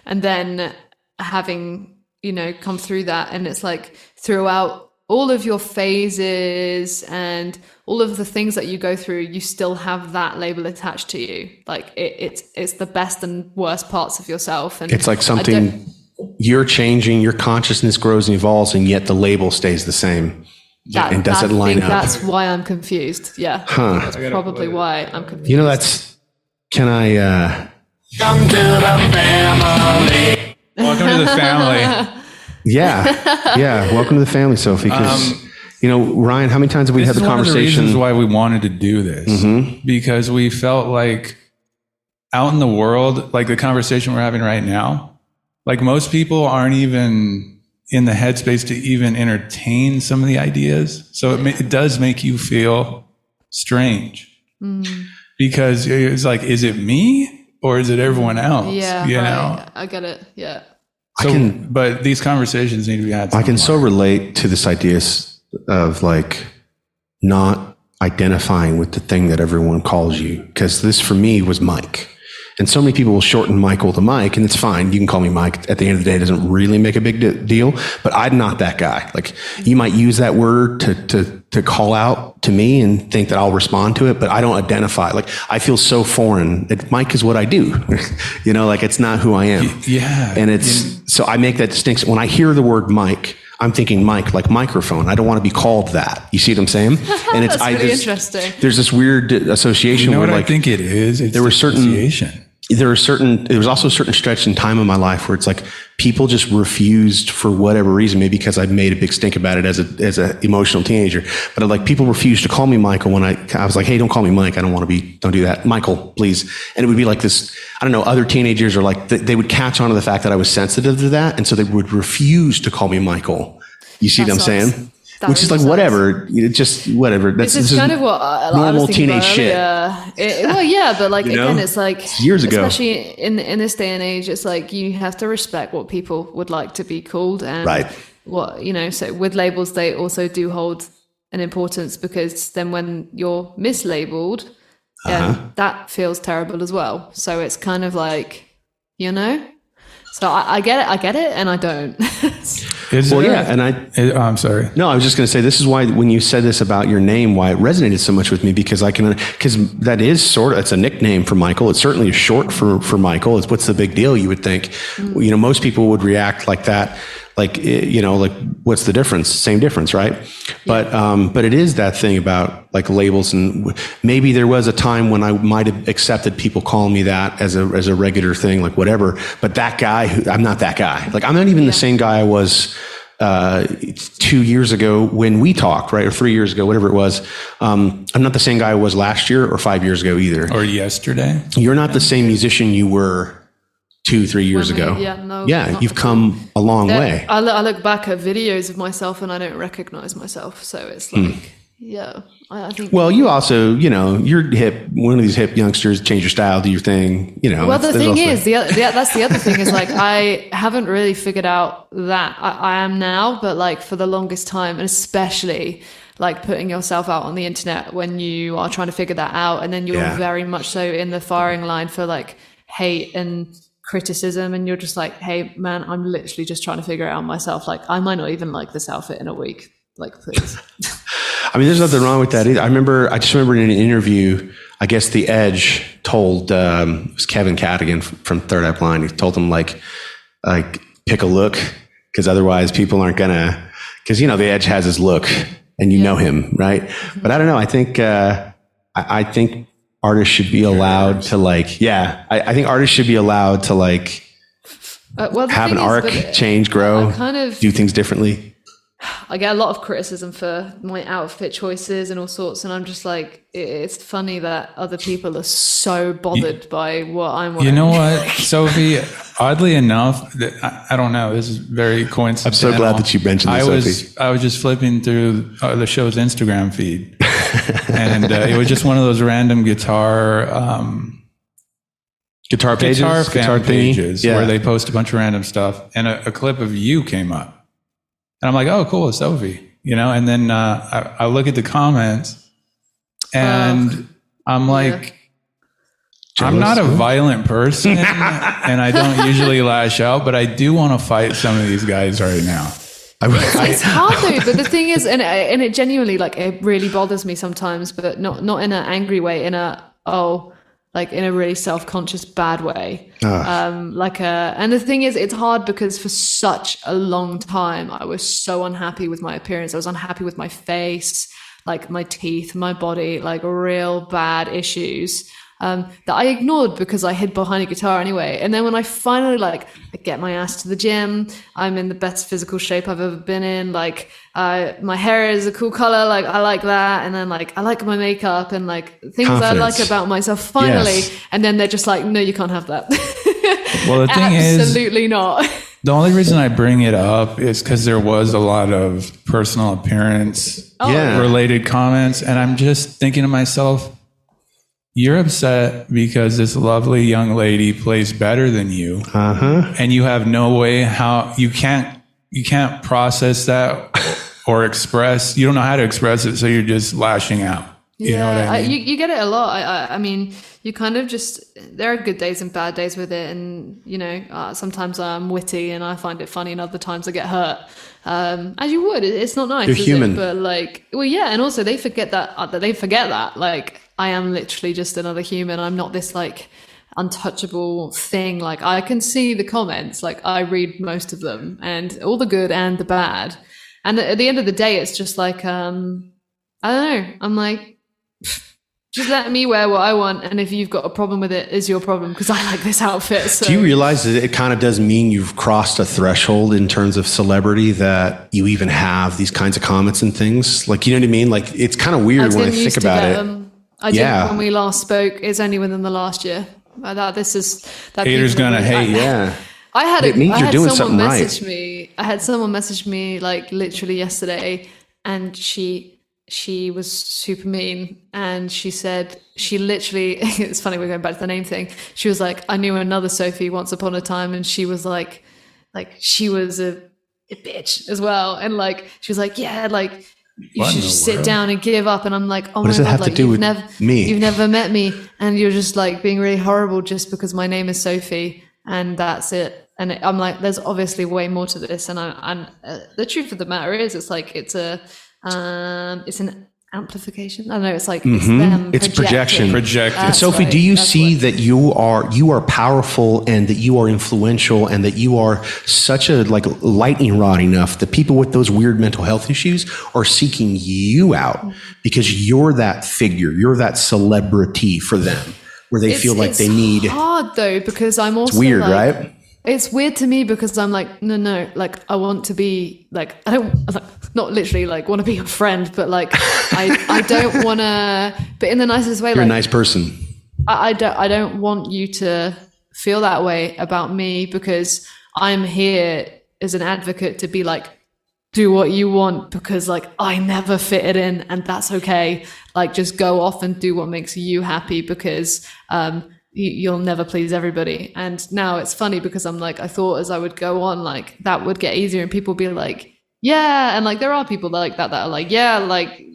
and then having you know come through that, and it's like throughout all of your phases and all of the things that you go through, you still have that label attached to you. Like it, it's it's the best and worst parts of yourself, and It's like something you're changing, your consciousness grows and evolves, and yet the label stays the same. that, and doesn't I line think up. That's why I'm confused. Yeah, Huh. that's probably why I'm confused. You know, that's. Can I? uh Come to the family. Welcome to the family. Yeah, yeah. Welcome to the family, Sophie. Because you know, Ryan, how many times have we This had is the one of the conversation? reasons why we wanted to do this mm-hmm. because we felt like out in the world, like the conversation we're having right now, like most people aren't even in the headspace to even entertain some of the ideas. So it, ma- it does make you feel strange mm. because it's like, is it me or is it everyone else? Yeah, you right. know. I get it. Yeah. So, can- but these conversations need to be had. I can so relate to this idea s- of like not identifying with the thing that everyone calls you. Because this for me was Mike. And so many people will shorten Michael to Mike, and it's fine. You can call me Mike. At the end of the day, it doesn't really make a big de- deal. But I'm not that guy. Like you might use that word to to to call out to me and think that I'll respond to it, but I don't identify. Like I feel so foreign. That Mike is what I do. you know, like it's not who I am. Yeah. And it's so I make that distinction. When I hear the word mic, I'm thinking mic like microphone. I don't want to be called that. You see what I'm saying? And it's That's I really there's- interesting. There's this weird uh, association you know where what like I think it is? It's there were certain- dissociation. There were certain there was also a certain stretch in time in my life where it's like people just refused for whatever reason maybe because i made a big stink about it as a as a emotional teenager but like people refused to call me michael when i i was like hey don't call me mike. I don't want to be don't do that. Michael please. And it would be like this i don't know other teenagers are like they, they would catch on to the fact that i was sensitive to that and so they would refuse to call me michael. You see That what i'm sucks. saying That which is like sucks. whatever you know, just whatever that's This this is kind of what I, I normal was teenage about shit. It- well, yeah, but like You again, it's like years ago. especially in in this day and age, it's like you have to respect what people would like to be called, and Right. what you know. So with labels, they also do hold an importance because then when you're mislabeled, Uh-huh. that feels terrible as well. So it's kind of like you know. So I, I get it, I get it, and I don't. Is well there- yeah and i It- oh, I'm sorry. No, I was just going to say this is why when you said this about your name, why it resonated so much with me because I can because that is sort of it's a nickname for Michael. It's certainly short for for Michael. It's what's the big deal? You would think, mm. you know, most people would react like that, like eh, you know, like what's the difference? Same difference, right? But um, but it is that thing about like labels, and maybe there was a time when I might have accepted people calling me that as a as a regular thing, like whatever. But that guy, who, I'm not that guy. Like I'm not even the same guy I was uh, two years ago when we talked, right, or three years ago, whatever it was. Um, I'm not the same guy I was last year or five years ago either. Or yesterday. You're not the same musician you were two, three years When ago. yeah, no, yeah, you've come a long Yeah, way. I, look, I look back at videos of myself and I don't recognize myself. So it's like, yeah, I, I think. Hmm. Well, you also, you know, you're hip. One of these hip youngsters, change your style, do your thing. You know. Well, the thing is, the, the that's the other thing is like I haven't really figured out that I, I am now, but like for the longest time, and especially like putting yourself out on the internet when you are trying to figure that out, and then you're Yeah. very much so in the firing line for like hate and criticism, and you're just like, hey man, I'm literally just trying to figure it out myself. Like I might not even like this outfit in a week. Like please. I mean, there's nothing wrong with that either. I remember, I just remember in an interview, I guess The Edge told um, it was Kevin Cadogan from Third Eye Blind. He told him like, like pick a look because otherwise people aren't gonna. Because you know The Edge has his look, and you know him, right? But I don't know. I think uh, I, I think artists should be allowed to like, yeah, I, I think artists should be allowed to like Uh, well, have an thing is, arc, change, grow, I kind of do things differently. I get a lot of criticism for my outfit choices and all sorts, and I'm just like, it's funny that other people are so bothered by what I'm wearing. You know what, Sophie? Oddly enough, th- I, I don't know. This is very coincidental. I'm so glad that you mentioned I this, was Sophie. I was just flipping through uh, the show's Instagram feed, and uh, it was just one of those random guitar um, Guitar pages, guitar fan thingy. pages yeah. where they post a bunch of random stuff, and a, a clip of you came up, and I'm like, oh, cool, it's Sophie, you know. And then uh, I, I look at the comments, and I'm like. I'm not a violent person and I don't usually lash out, but I do want to fight some of these guys right now. It's hard though. But the thing is, and and it genuinely like it really bothers me sometimes, but not not in an angry way, in a oh like in a really self conscious bad way. Um, like a and the thing is, it's hard because for such a long time I was so unhappy with my appearance. I was unhappy with my face, like my teeth, my body, like real bad issues um, that I ignored because I hid behind a guitar anyway. And then when I finally like I get my ass to the gym, I'm in the best physical shape I've ever been in. Like uh, my hair is a cool color, like I like that. And then like I like my makeup and like things I like about myself. Finally, Yes. and then they're just like, no, you can't have that. Well, the thing is, Absolutely not. the only reason I bring it up is because there was a lot of personal appearance Yeah. related comments. And I'm just thinking to myself, you're upset because this lovely young lady plays better than you. Uh huh. and you have no way how you can't you can't process that or express you don't know how to express it so you're just lashing out you know what i mean you, you get it a lot. I, I, I mean, you kind of just there are good days and bad days with it, and you know, uh, sometimes I'm witty and I find it funny, and other times I get hurt. Um, as you would, it, it's not nice. You're human. It? But like, well, yeah, and also they forget that uh, that they forget that like I am literally just another human. I'm not this like untouchable thing. Like I can see the comments, like I read most of them, and all the good and the bad. And at the end of the day, it's just like um, I don't know. I'm like just let me wear what I want, and if you've got a problem with it, is your problem because I like this outfit. So Do you realize that it kind of does mean you've crossed a threshold in terms of celebrity that you even have these kinds of comments and things? Like, you know what I mean? Like, it's kind of weird when I think about it. them. I Yeah. did when we last spoke. It's only within the last year. Uh, That this is that Haters gonna really- hate, I- Yeah. I had It a, means I you're had doing someone something right. message me. I had someone message me like literally yesterday, and she she was super mean, and she said she literally. It's funny we're going back to the name thing. She was like, I knew another Sophie once upon a time, and she was like, like she was a, a bitch as well, and like she was like, yeah, like. You What should just sit world? down and give up. And I'm like, oh What does my it god, like do you've with never, me? you've never met me, and you're just like being really horrible just because my name is Sophie, and that's it. And I'm like, there's obviously way more to this. And I, and uh, the truth of the matter is, it's like it's a, um, it's an amplification. I don't know. It's like it's mm-hmm. them. It's projection. projecting. Projecting. That's Sophie, right, do you that's see what- that you are you are powerful and that you are influential and that you are such a like lightning rod enough that people with those weird mental health issues are seeking you out mm-hmm. because you're that figure, you're that celebrity for them, where they It's- feel like it's they need. hard though because I'm also Weird, like- right? It's weird to me because I'm like, no, no, like I want to be like I don't like, not literally like want to be a friend, but like I I don't want to, but in the nicest way. You're a nice person. I, I don't I don't want you to feel that way about me because I'm here as an advocate to be like do what you want because like I never fit it in and that's okay. Like just go off and do what makes you happy because um you'll never please everybody. And now it's funny because I'm like I thought as I would go on like that would get easier and people be like yeah. And like there are people that like that that are like yeah like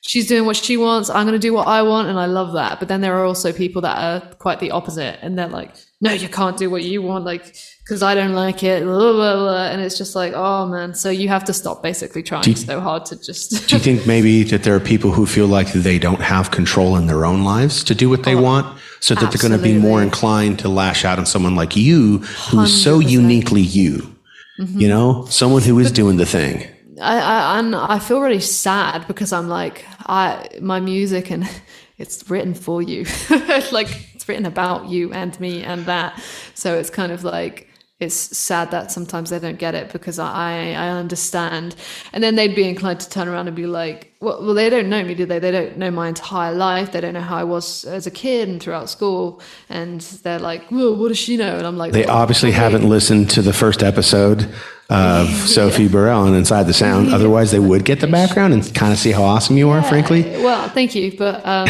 she's doing what she wants. I'm going to do what i want. And i love that. But then there are also people that are quite the opposite and they're like no you can't do what you want like because i don't like it blah, blah, blah. and it's just like oh man so you have to stop basically trying so hard to just Do you think maybe that there are people who feel like they don't have control in their own lives to do what they oh, want, so that they're going to be more inclined to lash out on someone like you, who's so 100%. uniquely you? Mm-hmm. You know, someone who is doing the thing. I, I and I feel really sad because I'm like I my music and it's written for you, like it's written about you and me and that. So it's kind of like it's sad that sometimes they don't get it because I I understand, and then they'd be inclined to turn around and be like, well, well they don't know me, do they? They don't know my entire life. They don't know how I was as a kid and throughout school, and they're like, well, what does she know? And I'm like, They well, obviously haven't listened to the first episode of Sophie Burrell and Inside the Sound. Otherwise, they would get the background and kind of see how awesome you are, frankly. Well, thank you, but um,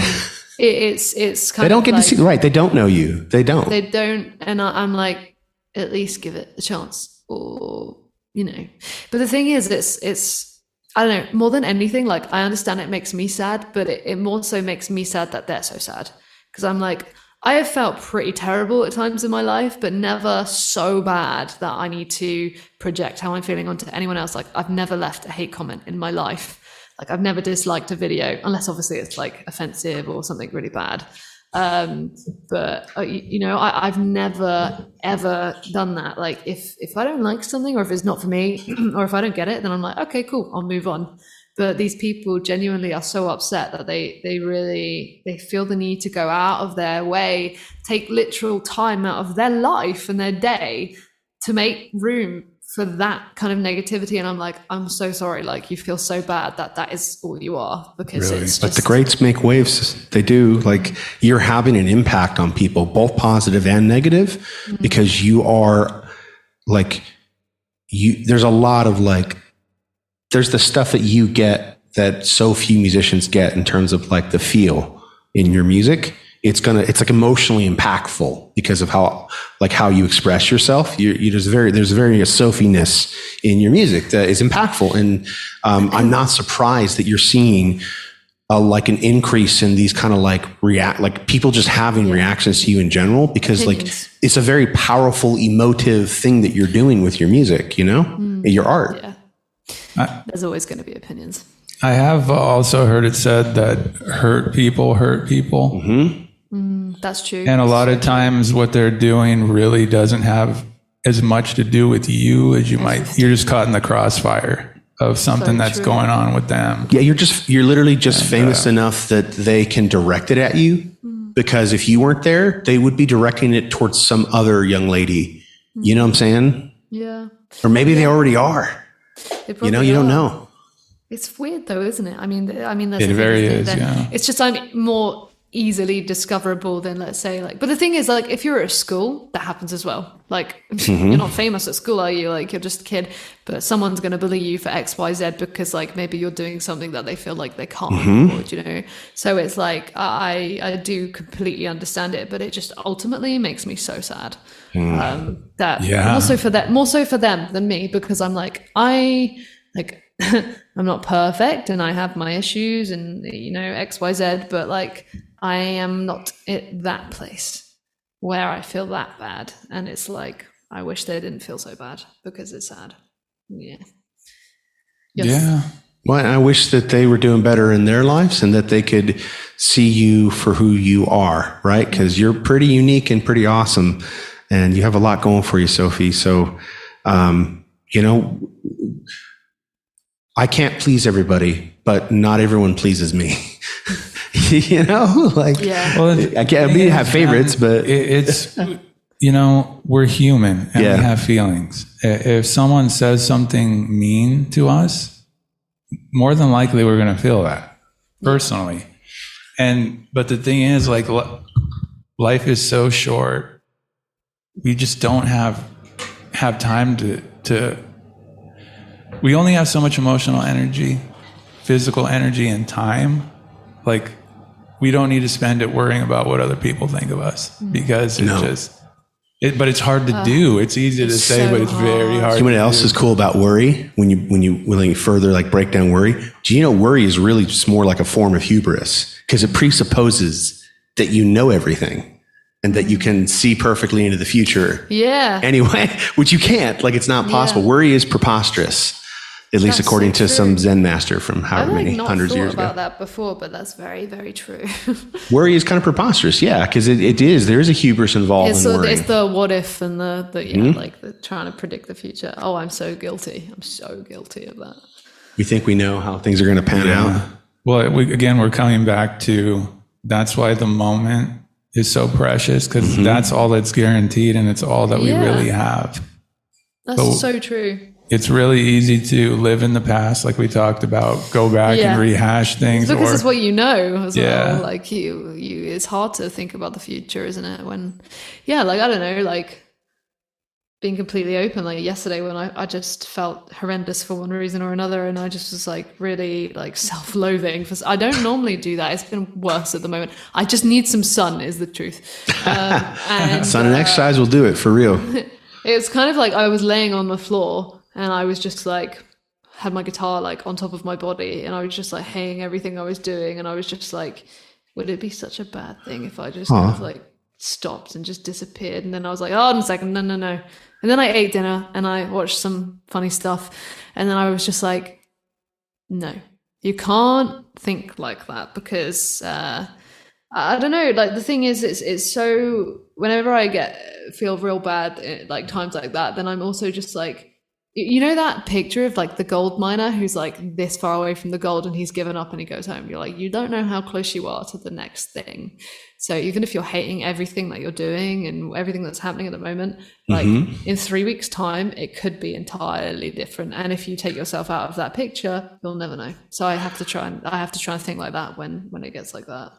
it, it's it's kind They don't of get like, to see, right. They don't know you. They don't. they don't and I, i'm like at least give it a chance or you know but the thing is it's it's i don't know more than anything like i understand it makes me sad but it, it more so makes me sad that they're so sad because i'm like i have felt pretty terrible at times in my life but never so bad that i need to project how i'm feeling onto anyone else like i've never left a hate comment in my life like i've never disliked a video unless obviously it's like offensive or something really bad. Um but uh, you, you know I, i've never ever done that. Like if if i don't like something or if it's not for me or if i don't get it then i'm like okay cool i'll move on. But these people genuinely are so upset that they they really they feel the need to go out of their way take literal time out of their life and their day to make room for that kind of negativity and i'm like i'm so sorry like you feel so bad that that is all you are because Really? it's But just the greats make waves. They do. Like you're having an impact on people, both positive and negative, mm-hmm. because you are like you. There's a lot of like. There's the stuff that you get that so few musicians get in terms of like the feel in your music. It's gonna. It's like emotionally impactful because of how like how you express yourself. You, you there's very there's very a Sophiness in your music that is impactful, and um, I'm not surprised that you're seeing a, like an increase in these kind of like react like people just having reactions to you in general because Opinions. like it's a very powerful emotive thing that you're doing with your music you know mm. your art yeah I- there's always going to be opinions I have also heard it said that hurt people hurt people. Mm-hmm. Mm, that's true And a lot of times what they're doing really doesn't have as much to do with you as you might. You're just caught in the crossfire of something So that's true. going on with them. yeah you're just you're literally just famous uh, enough that they can direct it at you mm. because if you weren't there they would be directing it towards some other young lady you know what i'm saying yeah or maybe they already are They you know probably you don't know It's weird though, isn't it? I mean, I mean, that's It very isn't is, that yeah. It's just I'm more easily discoverable than let's say like. But the thing is, like, if you're at school, that happens as well. Like, Mm-hmm. you're not famous at school, are you? Like, you're just a kid, but someone's going to bully you for X, Y, Z because like maybe you're doing something that they feel like they can't, Mm-hmm. or, you know. So it's like I I do completely understand it, but it just ultimately makes me so sad. Um, that Yeah. more so for that more so for them than me because I'm like I like I'm not perfect and I have my issues and you know XYZ but like I am not at that place where I feel that bad and it's like I wish they didn't feel so bad because it's sad. Yeah. Yes. Yeah. Well, I wish that they were doing better in their lives and that they could see you for who you are, right? Because you're pretty unique and pretty awesome, and you have a lot going for you, Sophie. So, um, you know, I can't please everybody, but not everyone pleases me. you know, like Yeah. Well, I can't. thing We have favorites, man, but it, it's you know we're human and Yeah. we have feelings. If someone says something mean to us, more than likely we're going to feel that personally. And but the thing is, like life is so short. We just don't have have time to to. We only have so much emotional energy, physical energy, and time. Like we don't need to spend it worrying about what other people think of us mm-hmm. because it's No. just it but it's hard to do it's easy to say so but it's very hard You know what else do. is cool about worry? When you when you when you further like break down worry, do you know worry is really just more like a form of hubris because it presupposes that you know everything and that you can see perfectly into the future Yeah. anyway, which you can't. Like it's not possible. Yeah. Worry is preposterous, at least That's according so to some. Zen master from I've however like many not hundreds of thought years about ago. that before, but that's very, very true. Worry is kind of preposterous, yeah, because it, it is. There is a hubris involved it's, in the, worry. it's the what if and the, the yeah, Hmm? like the trying to predict the future. Oh, I'm so guilty. I'm so guilty of that. we think we know how things are going to pan out. well we, again we're coming back to that's why the moment is so precious because Mm-hmm. that's all that's guaranteed and it's all that we really have That's But- so true. It's really easy to live in the past like we talked about go back Yeah. and rehash things Because or it's what you know as Yeah. well. Like you, you, it's hard to think about the future, isn't it? When, yeah, like I don't know, like being completely open. Like yesterday, when I, I just felt horrendous for one reason or another, and I just was like really like self-loathing. For I don't normally do that. It's been worse at the moment. I just need some sun, is the truth. Um, and Sun and uh, exercise will do it for real. it's kind of like I was laying on the floor and I was just like had my guitar like on top of my body and I was just like hanging everything I was doing and I was just like, would it be such a bad thing if I just kind of like stopped and just disappeared? And then I was like, oh, in a second, no, no, no. And then I ate dinner and I watched some funny stuff and then I was just like, no, you can't think like that because uh, I don't know. Like the thing is, it's it's so. Whenever I get feel real bad, eh, like times like that, then I'm also just like, you know, that picture of like the gold miner who's like this far away from the gold and he's given up and he goes home. You're like, you don't know how close you are to the next thing. So even if you're hating everything that you're doing and everything that's happening at the moment, like mm-hmm. in three weeks' time, it could be entirely different. And if you take yourself out of that picture, you'll never know. So I have to try and I have to try and think like that when when it gets like that.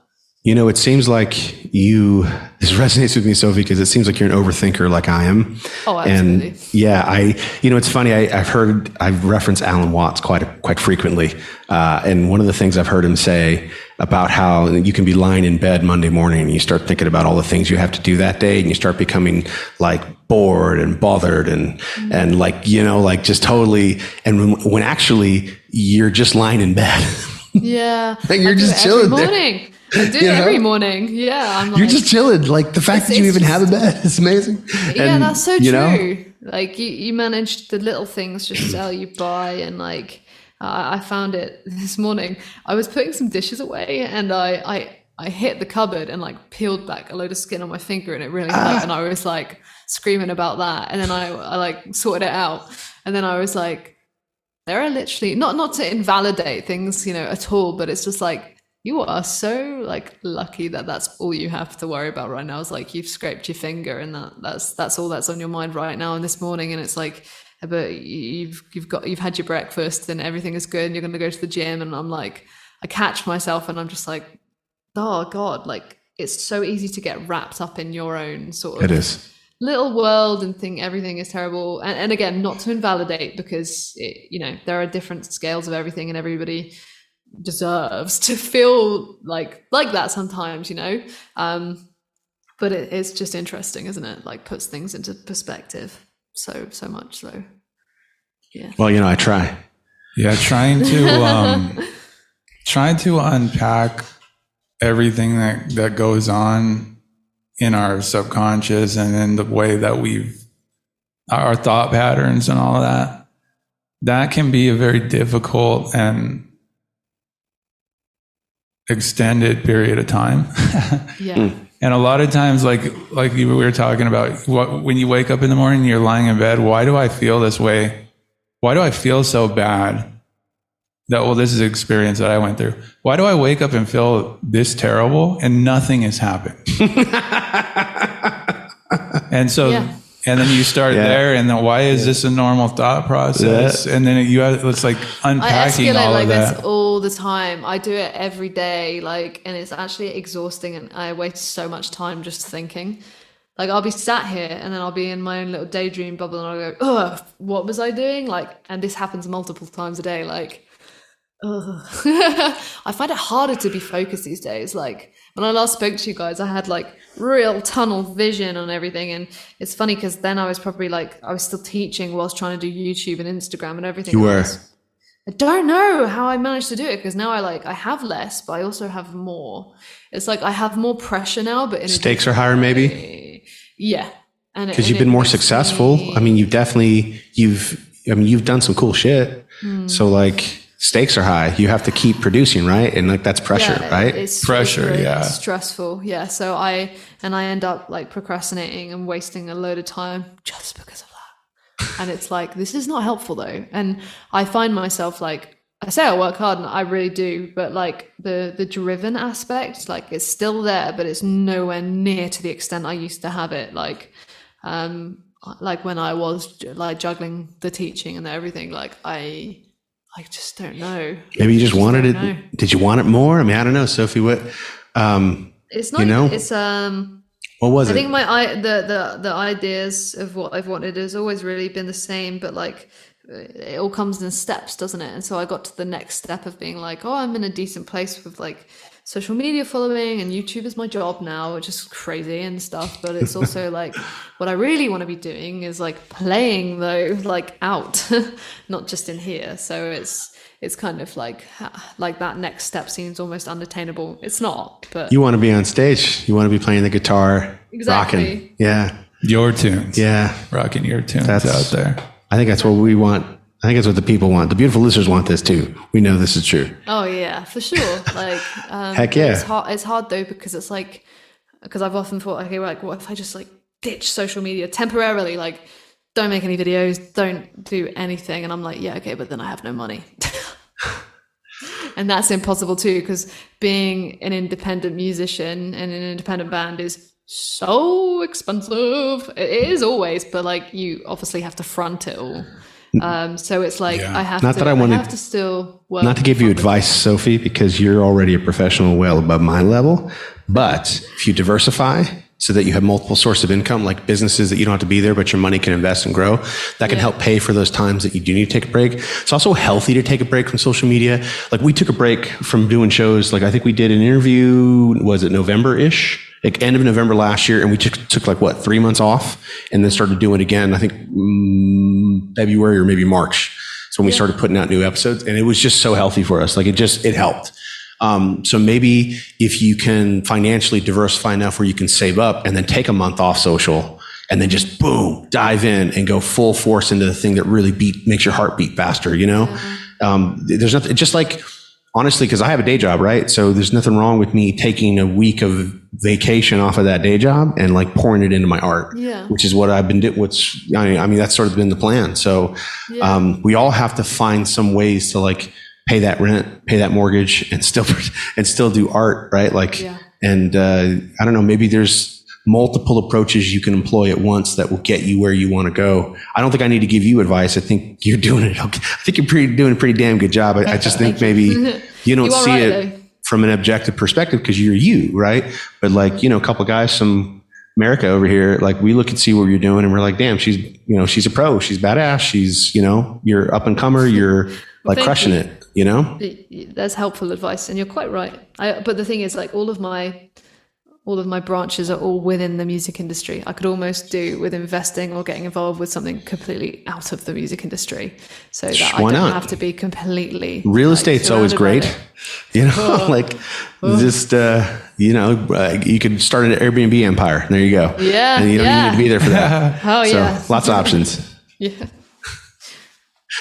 You know, it seems like you, this resonates with me, Sophie, because it seems like you're an overthinker like I am. Oh, absolutely. And yeah, I, you know, it's funny. I, I've heard, I've referenced Alan Watts quite, quite frequently. Uh, and one of the things I've heard him say about how you can be lying in bed Monday morning and you start thinking about all the things you have to do that day and you start becoming like bored and bothered and, Mm-hmm. and like, you know, like just totally, and when, when actually you're just lying in bed. Yeah. Like, you're just chilling there. I do You know? every morning. Yeah. I'm like, You're just chilling. Like the fact that you even have a bed is amazing. yeah, And, that's so you know, true. Like you, you manage the little things just sell you by, and like uh, I found it this morning. I was putting some dishes away, and I, I, I hit the cupboard and like peeled back a load of skin on my finger, and it really hurt. And I was like screaming about that, and then I, I like sorted it out, and then I was like, there are literally not not to invalidate things, you know, at all, but it's just like you are so like lucky that that's all you have to worry about right now is like you've scraped your finger and that that's that's all that's on your mind right now and this morning and it's like but you've you've got you've had your breakfast and everything is good and you're going to go to the gym and I'm like I catch myself and I'm just like oh god like it's so easy to get wrapped up in your own sort of it is. little world and think everything is terrible and, and again not to invalidate because it, you know there are different scales of everything and everybody deserves to feel like like that sometimes you know um but it, it's just interesting isn't it like puts things into perspective so so much so yeah Well, you know, I try. Yeah, trying to um, trying to unpack everything that that goes on in our subconscious and in the way that we've our thought patterns and all of that. that can be a very difficult and extended period of time. Yeah. Hmm. And a lot of times, like like we were talking about, what, when you wake up in the morning, you're lying in bed. Why do I feel this way? Why do I feel so bad? That well, this is an experience that I went through. Why do I wake up and feel this terrible and nothing has happened? and so, Yeah. And then you start Yeah. there, and then why is this a normal thought process? And then you have it's like I unpacking escalate all like of this all the time. I do it every day, like, and it's actually exhausting, and I waste so much time just thinking. Like, I'll be sat here, and then I'll be in my own little daydream bubble, and I'll go, "Ugh, what was I doing?" Like, and this happens multiple times a day. Like, ugh. I find it harder to be focused these days. Like, when I last spoke to you guys, I had like real tunnel vision on everything, and it's funny because then I was probably like, I was still teaching whilst trying to do YouTube and Instagram and everything. You I were. I don't know how I managed to do it because now I like I have less, but I also have more. It's like I have more pressure now, but in Stakes are higher, maybe? Yeah, and because you've been more successful. me- I mean, you've definitely you've I mean you've done some cool shit. Hmm. So like stakes are high. You have to keep producing, right? And like that's pressure, Yeah, right? It's Pressure, it's yeah. stressful. Yeah, so I and I end up like procrastinating and wasting a load of time just because of that. And it's like this is not helpful though. And I find myself like I say I work hard and I really do, but like the the driven aspect, like it's still there, but it's nowhere near to the extent I used to have it. Like, um, like when I was like juggling the teaching and everything, like I, I just don't know. Maybe you just wanted it. know. Did you want it more? I mean, I don't know, Sophie. What um, It's not. You know? It's um. what was I it? I think my i the the the ideas of what I've wanted has always really been the same, but like it all comes in steps, doesn't it? And so I got to the next step of being like, oh, I'm in a decent place with like social media following and YouTube is my job now, which is crazy and stuff. But it's also like what I really want to be doing is like playing though, like out, not just in here. So it's it's kind of like like that next step seems almost unattainable. It's not, but you want to be on stage. You want to be playing the guitar, Exactly. rocking. Yeah, Your tunes, yeah. rocking your tunes That's- out there. I think that's what we want. I think that's what the people want. The beautiful listeners want this too. We know this is true. Oh yeah, for sure. Like, um, Heck yeah. It's hard. It's hard though because it's like, because I've often thought, okay, like, what if I just like ditch social media temporarily? Like, don't make any videos, don't do anything, and I'm like, yeah, okay, but then I have no money. and that's impossible too because being an independent musician and an independent band is so expensive it is always but like you obviously have to front it all um so it's like Yeah. i have Not to that I I, wanna- have to still work Not to give you front the- advice, Sophie, because you're already a professional well above my level. But if you diversify so that you have multiple sources of income, like businesses that you don't have to be there, but your money can invest and grow, that can Yeah. help pay for those times that you do need to take a break. It's also healthy to take a break from social media. Like we took a break from doing shows. Like I think we did an interview, was it November ish? Like end of November last year, and we took, took like what three months off, and then started doing it again. I think mm, February or maybe March. So when we started putting out new episodes, and it was just so healthy for us. Like it just it helped. Um, so maybe if you can financially diversify enough where you can save up and then take a month off social and then just boom dive in and go full force into the thing that really beat makes your heart beat faster. You know, um, there's nothing. Just like honestly, because I have a day job, right? So there's nothing wrong with me taking a week of vacation off of that day job and like pouring it into my art, Yeah. which is what I've been doing. What's I mean, I mean, that's sort of been the plan. So um, we all have to find some ways to like pay that rent, pay that mortgage, and still and still do art, right? Like, Yeah. and uh, I don't know, maybe there's multiple approaches you can employ at once that will get you where you want to go. I don't think I need to give you advice. I think you're doing it. Okay. I think you're pretty, doing a pretty damn good job. I, I just think maybe you don't You see right, it though. from an objective perspective because you're you, right? But like, you know, a couple of guys from America over here, like we look and see what you're doing and we're like, damn, she's, you know, she's a pro. She's badass. She's, you know, you're up and comer. You're like crushing you. it, you know? that's helpful advice and you're quite right I, but the thing is like all of my all of my branches are all within the music industry i could almost do with investing or getting involved with something completely out of the music industry so that i don't not? have to be completely Real like, estate's always great. You know, like just, uh, you know, uh, you could start an Airbnb empire. There you go. Yeah, And you don't yeah. need to be there for that. oh so yeah lots of options. yeah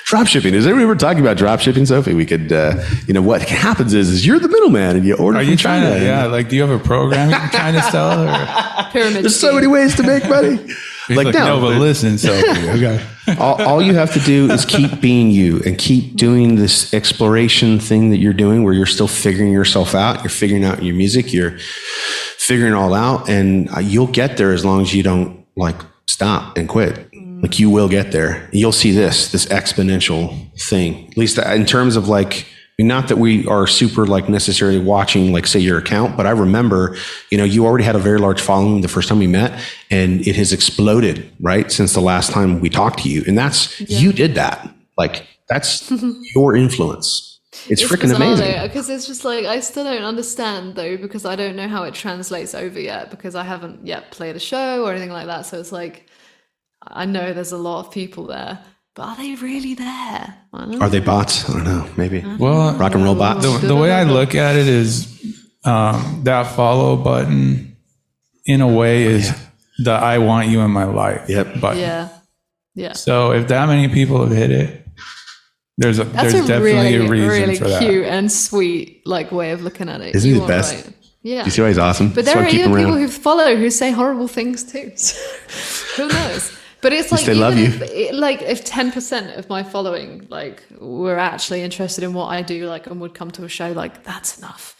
drop shipping. Is anyone ever talking about drop shipping, Sophie? We could, uh, you know, what happens is, is you're the middleman and you order Are you trying China. to? Yeah, like, do you have a program you're trying to sell? Or? Pyramid. There's so many ways to make money. He's like, like, no, no, but but- listen, Sophie. Okay. all, all you have to do is keep being you and keep doing this exploration thing that you're doing where you're still figuring yourself out. You're figuring out your music. You're figuring it all out and uh, you'll get there as long as you don't like stop and quit. Like you will get there. You'll see this, this exponential thing, at least uh, in terms of like, I mean, not that we are super like necessarily watching, like say your account, but I remember, you know, you already had a very large following the first time we met and it has exploded, right? Since the last time we talked to you. And that's, you did that. Like that's your influence. It's, freaking amazing. Because it's just like I still don't understand though because I don't know how it translates over yet because I haven't yet played a show or anything like that. So it's like I know there's a lot of people there, but are they really there? Are they bots? I don't know. Maybe Well, rock and roll bots. the, the way I look at it is um, that follow button, in a way, is the I want you in my life Yep. button. Yeah, yeah. So if that many people have hit it, there's a, That's there's a definitely really, a reason really for that. cute and sweet like way of looking at it. Isn't he the best? right. Yeah. You see why he's awesome? But That's there are even people around. who follow who say horrible things too. So who knows? But it's like they love if, it- like if ten percent of my following like were actually interested in what I do, like and would come to a show, like that's enough.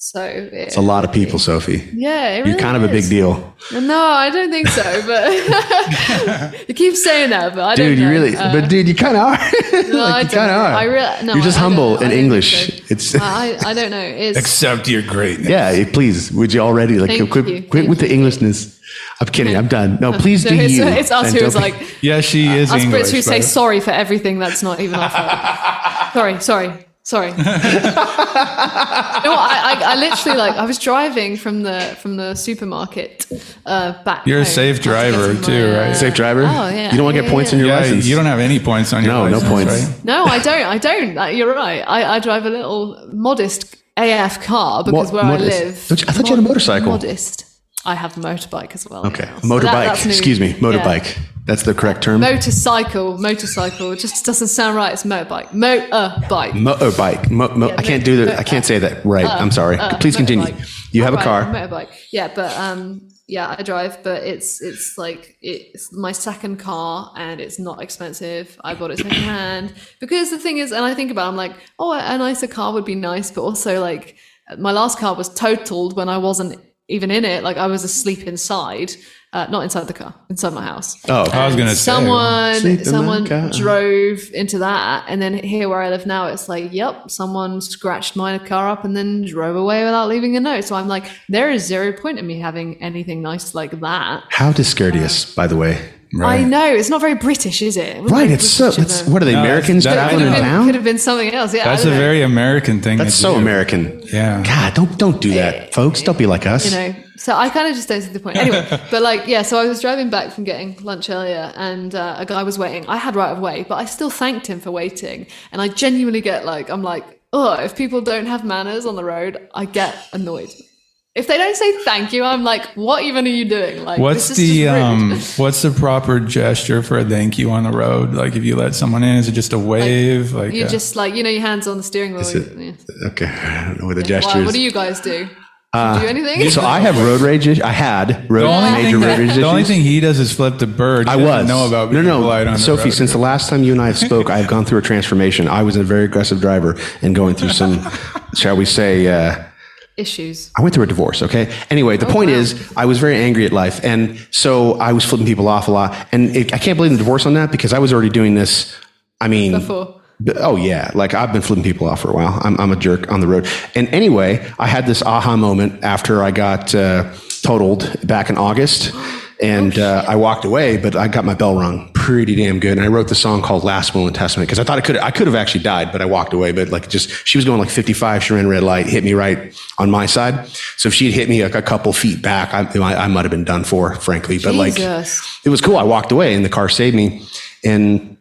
So It's a lot of people, Sophie. Yeah, it You're really kind of a big deal. No, I don't think so. But you keep saying that, but I don't. Dude, you really, Uh, but dude, you kind of are. no, I like, you don't kind of are. I really, no, You're just I- I humble. I in English. so. It's I, I don't know. It's Accept your greatness. yeah. Please, would you already like Thank quit, you, quit thank with the. Englishness? I'm kidding. I'm done. No, please so do it's, you. it's us who is like Yeah, she is us English. Brits who say sorry for everything that's not even our fault. sorry, sorry, sorry. you know what? I, I, I literally like I was driving from the from the supermarket uh, back. You're a safe driver getting too, my, right? uh, Safe driver. Oh, yeah. You don't want to Yeah, get points yeah, in your yeah, license. you don't have any points on your No, no license, points. right? No, I don't. I don't. Uh, You're right. I, I drive a little modest AF car because Mo- where modest? I live. Don't you- I thought you had a motorcycle. Modest. I have a motorbike as well. Okay, now, so that- motorbike. that's. Excuse me, Yeah. motorbike. That's the correct term. Motorcycle, motorcycle. It just doesn't sound right. It's motorbike. Motorbike. Motorbike. Mo- mo- Yeah, I can't do that. I can't say that right. I'm sorry. Uh, Please continue. motorbike. You have a car. motorbike. Yeah, but um, yeah, I drive, but it's it's like it's my second car, and it's not expensive. I bought it second hand because the thing is, and I think about, it, I'm like, oh, a nicer car would be nice, but also like my last car was totaled when I wasn't even in it. Like I was asleep inside. Uh, not inside the car, inside my house. Oh, I was gonna say. someone in someone drove into that and then here where i live now it's like yep someone scratched my car up and then drove away without leaving a note so i'm like there is zero point in me having anything nice like that How discourteous, by the way. I know it's not very british is it, It Right. very It's so. British, It's, what are they? No, Americans that- traveling could in have, been, town? could have been something else yeah I That's a know. very American thing. That's to so do. American. Yeah. God, don't don't do that, folks. Don't be like us. you know so i kind of just don't see the point anyway but like yeah so i was driving back from getting lunch earlier and uh, a guy was waiting i had right of way but i still thanked him for waiting and i genuinely get like i'm like oh if people don't have manners on the road i get annoyed if they don't say thank you i'm like what even are you doing like What's the um? What's the proper gesture for a thank you on the road? Like if you let someone in, is it just a wave? Like, you a- just like you know your hands on the steering wheel it- yeah. Okay. I don't know what the Why- gestures. what do you guys do do do anything so I have road rage. is- I had road the only, major thing road that- rage the only thing he does is flip the bird. He I was know about no, no. polite on the Sophie, road. since the last time you and I have spoke, I've gone through a transformation. I was a very aggressive driver and going through some, shall we say, uh, issues I went through a divorce. Okay. Anyway, the point is, I was very angry at life, and so I was flipping people off a lot. And it, I can't blame the divorce on that because I was already doing this. I mean, before Oh yeah, like I've been flipping people off for a while. I'm, I'm a jerk on the road. And anyway, I had this aha moment after I got uh, totaled back in August, and uh, I walked away, but I got my bell rung pretty damn good. And I wrote the song called "Last Will and Testament" because I thought I could I could have actually died, but I walked away. But like just she was going like 55, she ran red light, hit me right on my side. So if she had hit me like a couple feet back, I, I, I might have been done for, frankly. But like it was cool. I walked away and the car saved me. And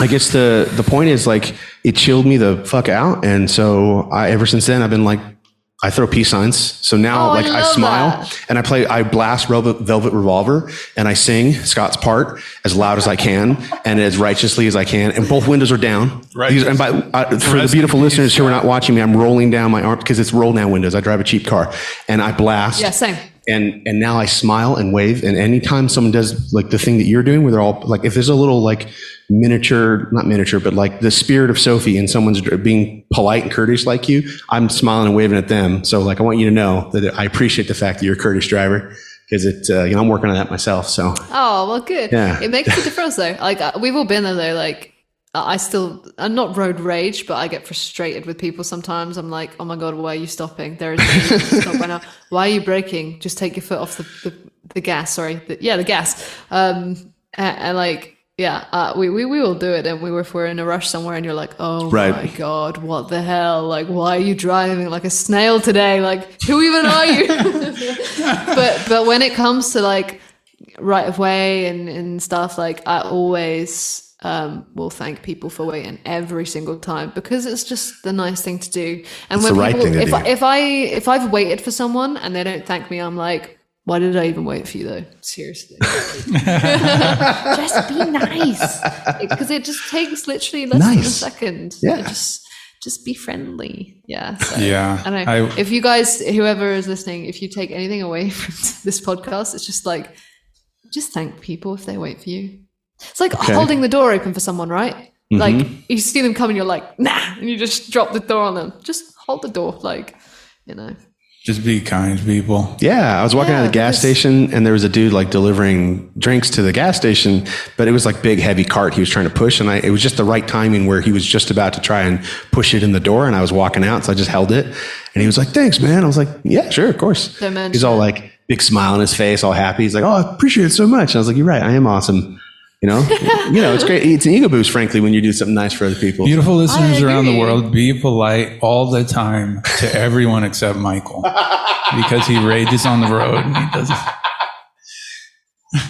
I guess the the point is like it chilled me the fuck out. And so I ever since then I've been like I throw peace signs. So now, Oh, like, I, love smile that. and I play, I blast Velvet, Velvet Revolver and I sing Scott's part as loud as I can and as righteously as I can. And both windows are down. Right. These- and by, uh, for the beautiful listeners who are not watching me, I'm rolling down my arm because it's roll down windows. I drive a cheap car and I blast. Yeah, same. And and now I smile and wave. And anytime someone does like the thing that you're doing, where they're all like, if there's a little like miniature, not miniature, but like the spirit of Sophie, and someone's being polite and courteous like you, I'm smiling and waving at them. So like, I want you to know that I appreciate the fact that you're a courteous driver because it, uh, you know, I'm working on that myself. So Oh well, good. Yeah. It makes a difference though. Like uh, we've all been there though. Like I still, I'm not road rage, but I get frustrated with people sometimes. I'm like, oh my god, why are you stopping? There is no need to stop right now. Why are you braking? Just take your foot off the the, the gas. Sorry, the, yeah, the gas. Um, and, and like. Yeah, uh, we, we we will do it, and we if we're in a rush somewhere, and you're like, "Oh Right. my god, what the hell? Like, why are you driving like a snail today? Like, who even are you?" but but when it comes to like right of way and, and stuff like i always um, will thank people for waiting every single time because it's just the nice thing to do and It's when the right people thing to if, do. I, if i if i've waited for someone and they don't thank me i'm like why did i even wait for you though seriously just be nice because it just takes literally less than a second Yeah. just just be friendly yeah so. Yeah. I. I- if you guys, whoever is listening, if you take anything away from this podcast, it's just like, just thank people if they wait for you. It's like holding the door open for someone, right? Mm-hmm. Like you see them coming, you're like, nah, and you just drop the door on them. Just hold the door, like, you know. Just be kind to people. Yeah, I was walking out of the gas because- station and there was a dude like delivering drinks to the gas station, but it was like big heavy cart he was trying to push and I it was just the right timing where he was just about to try and push it in the door and I was walking out so I just held it and he was like, "Thanks, man." I was like, "Yeah, sure, of course." Don't He's all like big smile on his face, all happy. He's like, "Oh, I appreciate it so much." And I was like, "You're right. I am awesome." You know? you know, it's great. It's an ego boost frankly when you do something nice for other people. Beautiful listeners around the world, be polite all the time to everyone except Michael because he rages on the road and he doesn't.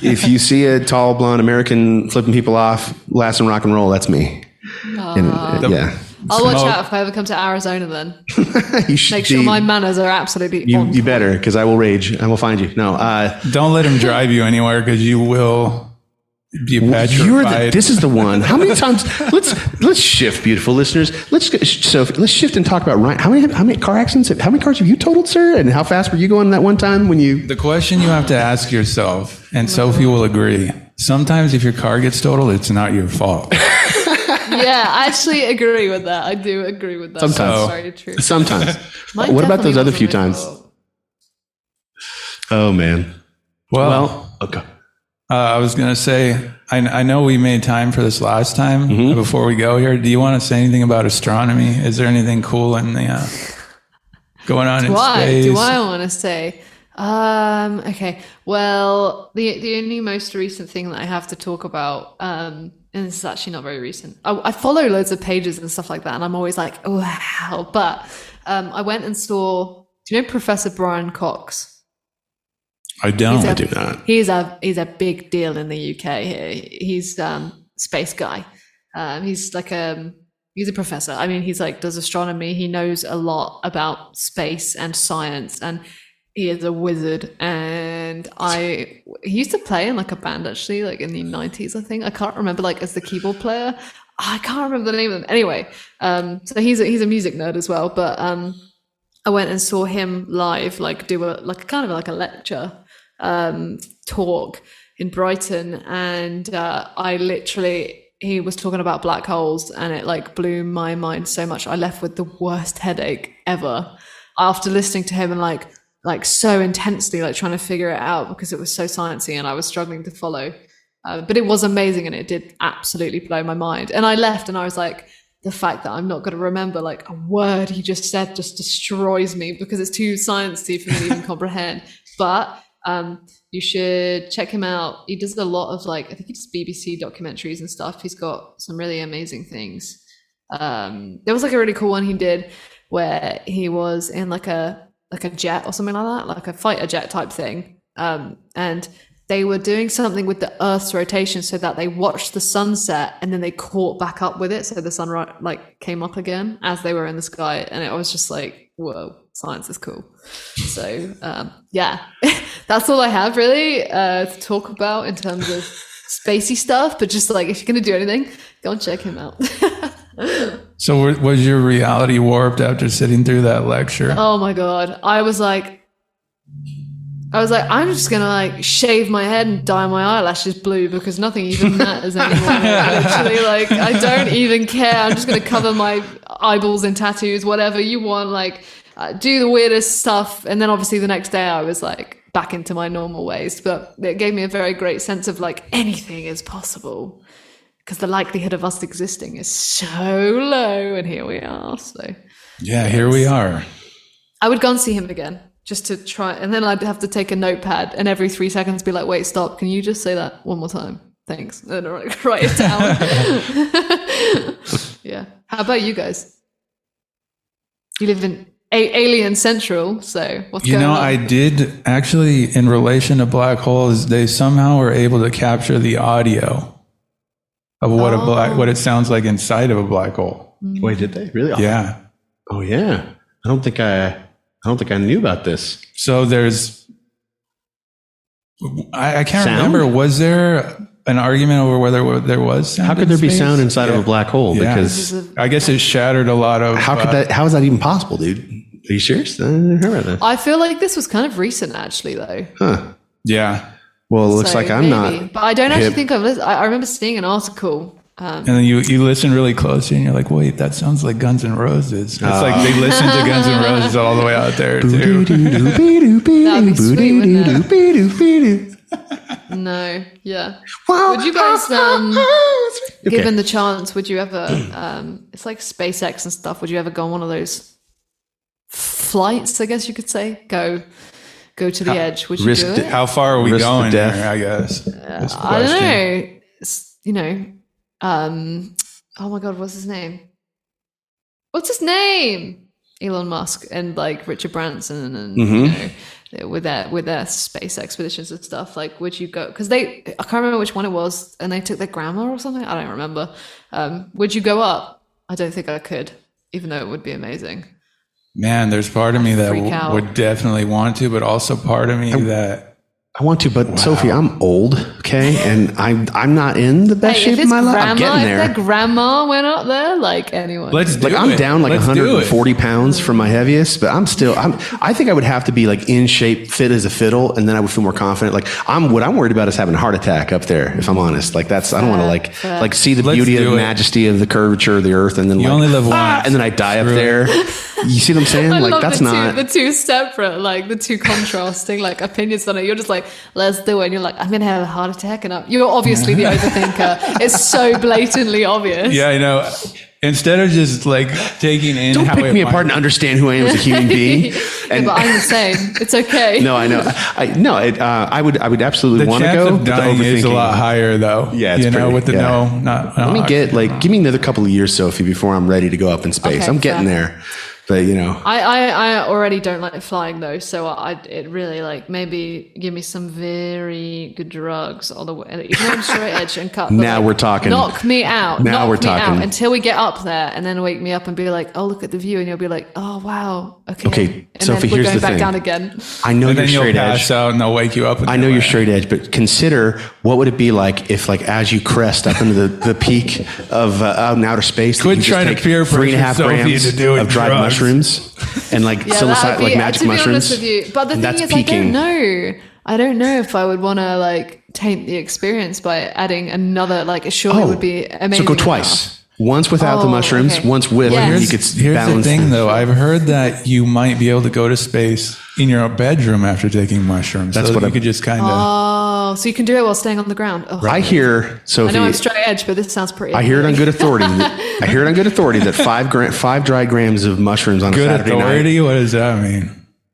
if you see a tall blonde American flipping people off, last in rock and roll, that's me. And, uh, yeah. I'll watch out if I ever come to Arizona then. you should Make sure be- my manners are absolutely you, on you better because I will rage. I will find you. No, uh, Don't let him drive you anywhere because you will be petrified. you're the. This is the one. How many times? Let's let's shift, beautiful listeners. Let's go- so let's shift and talk about Ryan. How many how many car accidents? Have, How many cars have you totaled, sir? And how fast were you going that one time when you? the question you have to ask yourself, and Sophie will agree. Sometimes if your car gets totaled, it's not your fault. Yeah, I actually agree with that. I do agree with that. Sometimes. That's very true. Sometimes. What about those other few times? fault. Oh man. Well, Well, okay. Uh, I was going to say, I, I know we made time for this last time. Mm-hmm. Before we go here, do you want to say anything about astronomy? Is there anything cool in the uh, going on in Why space? do I want to say? Um, okay. Well, the the only most recent thing that I have to talk about, um, and this is actually not very recent. I, I follow loads of pages and stuff like that, and I'm always like, oh, wow. But um, I went and saw. Do you know Professor Brian Cox? I don't. A- I do not. He's a he's a big deal in the UK here. He's um space guy. Um, he's like a he's a professor. I mean, he's like does astronomy. He knows a lot about space and science, and he is a wizard. And I he used to play in like a band actually, like in the nineties. I think I can't remember like as the keyboard player. I can't remember the name of them. Anyway, um, so he's a, he's a music nerd as well. But um, I went and saw him live, like do a like kind of like a lecture um, talk in Brighton, and uh, I literally he was talking about black holes, and it like blew my mind so much. I left with the worst headache ever after listening to him and like like so intensely, like trying to figure it out because it was so sciencey, and I was struggling to follow. Uh, but it was amazing, and it did absolutely blow my mind. And I left, and I was like the fact that I'm not going to remember like a word he just said just destroys me because it's too sciencey for me to even comprehend. But um, you should check him out. He does a lot of like I think he does BBC documentaries and stuff. He's got some really amazing things. Um, there was like a really cool one he did where he was in like a like a jet or something like that, like a fighter jet type thing. Um, and they were doing something with the Earth's rotation so that they watched the sunset and then they caught back up with it. So the sun like came up again as they were in the sky, and it was just like, whoa, science is cool. So um, yeah, that's all I have really uh, to talk about in terms of spacey stuff. But just like if you're gonna do anything, go and check him out. So was your reality warped after sitting through that lecture? oh my god, I was like. I was like, I'm just gonna like shave my head and dye my eyelashes blue because nothing even matters anymore. Literally, like I don't even care. I'm just gonna cover my eyeballs in tattoos, whatever you want. Like, Uh, do the weirdest stuff, and then obviously the next day I was like back into my normal ways. But it gave me a very great sense of like anything is possible because the likelihood of us existing is so low, and here we are. So Yeah, here we are. I would go and see him again just to try, and then I'd have to take a notepad and every three seconds be like, "Wait, stop! Can you just say that one more time? Thanks." And write write it down. yeah. How about you guys? You live in a- Alien Central, so what's You going know, on? I did actually, in relation to black holes, they somehow were able to capture the audio of what a black, what it sounds like inside of a black hole. Mm. Wait, did they really? Yeah. Oh yeah. I don't think I. I don't think I knew about this. So there's, I, I can't Sound? remember. Was there an argument over whether there was? Sound How could in there be sound inside of a black hole? Yeah. Because This is a- I guess it shattered a lot of. how could uh, that? How is that even possible, dude? Are you serious? I didn't hear about that. I feel like this was kind of recent, actually, though. Huh. Yeah. Well, it looks So like I'm maybe. not. But I don't actually think I've. Listened. I I remember seeing an article. Um, And then you, you listen really closely and you're like, wait, that sounds like Guns N' Roses. It's like they listen to Guns N' Roses all the way out there, too. That'd be sweet, wouldn't no, yeah. Would you guys, um, given the chance, would you ever? Um, it's like SpaceX and stuff. Would you ever go on one of those flights? I guess you could say go go to the edge. Would you risk do di- it? How far are we Risk going death. there, I guess? That's the I don't know. It's, you know, um, oh my god, what's his name? What's his name? Elon Musk and like Richard Branson and you know with their with their space expeditions and stuff. Like, would you go? Because they, I can't remember which one it was, and they took their grandma or something. I don't remember. Um, would you go up? I don't think I could, even though it would be amazing. Man, there's part of me that w- would definitely want to, but also part of me that I want to, but Sophie, I'm old, okay, and I'm I'm not in the best Hey, shape of his my life. I'm grandma, getting if there. their grandma went up there, like anyone. let's do like I'm it. down like Let's do it. 140 pounds from my heaviest, but I'm still. I'm. I think I would have to be like in shape, fit as a fiddle, and then I would feel more confident. Like I'm. What I'm worried about is having a heart attack up there. If I'm honest, like that's. I don't want to like Fair. like see the Let's beauty of the majesty of the curvature of the earth, and then You like, only live ah, once. and then I die up there. You see what I'm saying? I like love that's the not. two, the two separate, like the two contrasting, like opinions on it. You're just like, let's do it. And you're like, I'm gonna have a heart attack, and I'm, you're obviously the overthinker. It's so blatantly obvious. Yeah, I know. Instead of just like taking in don't how pick me might- apart and understand who I am as a human being. Yeah, And but I'm the same. It's okay. no, I know. I no. It, uh, I would. I would absolutely want to go. of but the dying is a lot higher, though. Yeah, it's you know, pretty- with the yeah. no, not. Let me get like give me another couple of years, Sophie, before I'm ready to go up in space. Okay, I'm getting fair. there, but you know, I, I, I already don't like flying though, so I it really like maybe give me some very good drugs all the way. Even though I'm straight edge and cut. Now like, we're talking. Knock me out. Now knock we're me out talking. until we get up there, and then wake me up and be like, "Oh, look at the view," and you'll be like, "Oh, wow, okay." Okay, and Sophie, then we're here's going the back thing. down again. I know And you're straight edge. out and they'll wake you up. I know you're you're straight edge, but consider what would it be like if, like, as you crest up into the, the peak of uh, out in outer space, that Quit you just trying to take peer three and a half Sophie grams into doing of dried drugs. Mushrooms and like Yeah, psilocybin, that would like magic to be mushrooms. honest with you. But the thing that's is, I peaking. don't know. I don't know if I would want to like taint the experience by adding another. Like, sure, it would oh, be amazing. Oh, so go enough. twice. Once without the Oh, mushrooms, okay. once with. Yes. Here's, You could s- here's the balance thing, though. I've heard that you might be able to go to space in your bedroom after taking mushrooms. That's so what you I'm- could just kind of. Oh, so you can do it while staying on the ground. Oh, I hear so. I know I'm straight edge, but this sounds pretty. I hear it on good authority. that- I hear it on good authority that five gra- five dry grams of mushrooms on a Good Saturday night authority? What does that mean?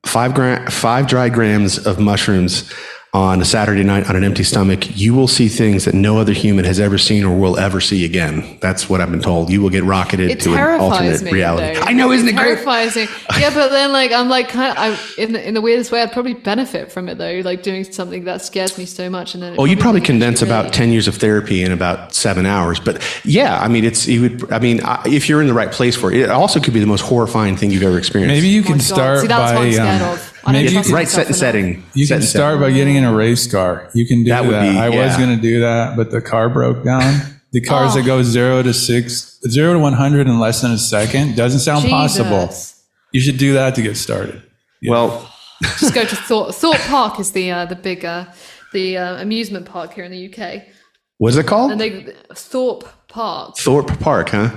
five gra- five dry grams of mushrooms on a Saturday night on an empty stomach, you will see things that no other human has ever seen or will ever see again. That's what I've been told. You will get rocketed It to an alternate me. reality. though. I know, isn't it great? terrifies me. Yeah, but then like I'm like kind of I in the, in the weirdest way I'd probably benefit from it though, like doing something that scares me so much, and then it Well, you'd probably condense actually about really- 10 years of therapy in about seven hours. But yeah, I mean, it's, you would, I mean, I- if you're in the right place for it, it also could be the most horrifying thing you've ever experienced. Maybe you Oh my can God. start See, that's what by I'm scared um, of. I don't maybe you can, right set and setting. you Set can and start by getting in a race car. You can do That that. be- I was going to do that, but the car broke down. The cars Oh. that go zero to six, zero to one hundred in less than a second doesn't sound possible. You should do that to get started. Well, Just go to Thorpe. Thorpe Park is the uh, the big uh, the uh, amusement park here in the UK, what's it called? and they Thorpe Park. Thorpe Park, huh?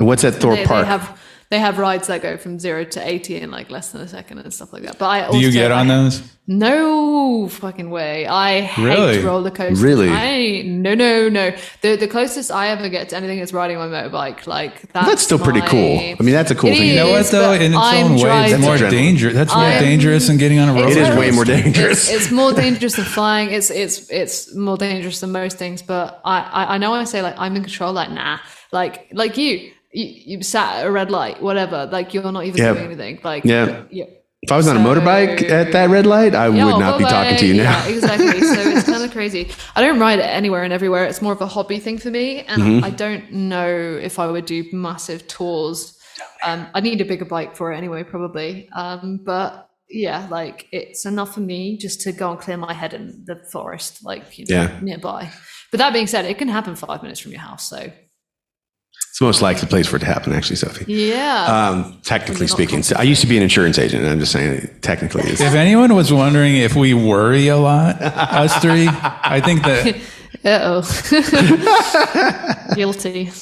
And what's at Thorpe They, Park? they have they have rides that go from zero to eighty in like less than a second and stuff like that. But I also, Do you get on I- those? No fucking way. I hate Really? roller coasters. Really? I no no no. The the closest I ever get to anything is riding my motorbike. Like that's, That's still pretty cool. I mean, that's a cool It thing. You know what is, though? but In its I'm own way, it's more Adrenaline. dangerous. That's more I'm- dangerous than getting on a roller It is coaster. way more It's- dangerous. It's, more dangerous than flying. It's it's it's more dangerous than most things. But I I, I know I say like I'm in control. Like nah. Like like you. You, you sat at a red light, whatever. Like you're not even Yeah. doing anything. Like Yeah. yeah. if I was on a motorbike at that red light, I Yeah, would not be talking to you now. Yeah, exactly. So it's kind of crazy. I don't ride it anywhere and everywhere. It's more of a hobby thing for me, and Mm-hmm. I don't know if I would do massive tours. Um, I need a bigger bike for it anyway, probably. Um, but yeah, like it's enough for me just to go and clear my head in the forest, like you know, Yeah. nearby. But that being said, it can happen five minutes from your house. So It's the most likely place for it to happen, actually, Sophie. yeah, Um, technically speaking, so I used to be an insurance agent, and I'm just saying, technically, it's, If anyone was wondering if we worry a lot, us three, I think that uh oh, guilty.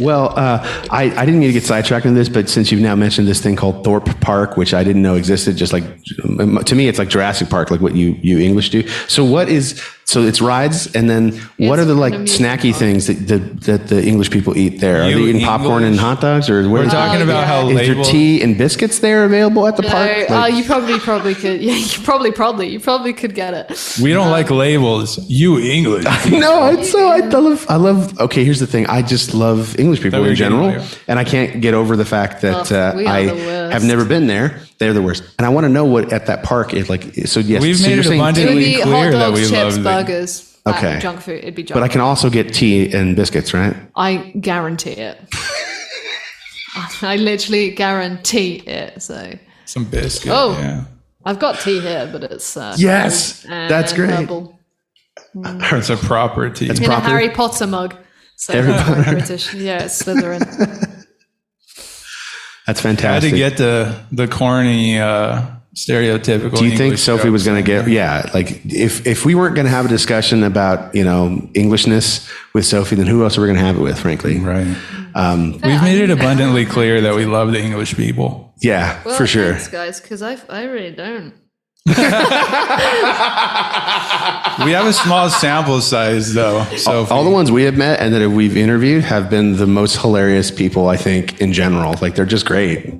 Well, uh, I, I didn't mean to get sidetracked on this, but since you've now mentioned this thing called Thorpe Park, which I didn't know existed, just like um, to me, it's like Jurassic Park, like what you, you English do. So what is, so it's rides, and then what are the like snacky park. things that the, that the English people eat there? Are You they eating popcorn and hot dogs, or where we're talking Oh, about yeah. how is there labels. tea and biscuits there available at the No, park? uh, Like- you probably probably could. Yeah, you probably probably you probably could get it. We don't like labels. You English. no, it's so I love I love. Okay, here's the thing. I just love English people we were in getting general, there. and I can't get over the fact that Oh, uh, we are I the worst. have never been there. They're the worst, and I want to know what at that park is like. So yes, We've so made you're it saying It abundantly would clear hot that dogs, we chips, love the- burgers. uh, Okay. junk food. It'd be junk. but I can also get tea and biscuits, right? I guarantee it. I literally guarantee it. So Some biscuit. Oh. Yeah. I've got tea here, but it's uh, Yes, that's great. herbal. It's a proper tea. It's In proper. a Harry Potter mug. So Everybody- very British. Yeah, it's Slytherin. That's fantastic. I had to get the the corny uh, stereotypical. Do you think Sophie was going to get? Yeah, like if if we weren't going to have a discussion about you know Englishness with Sophie, then who else are we going to have it with? Frankly. Right. Um, We've made it abundantly clear that we love the English people. yeah, Well, for sure. thanks, guys, because I I really don't. We have a small sample size, though. So All the ones we have met and that we've interviewed have been the most hilarious people, I think, in general. Like they're just great.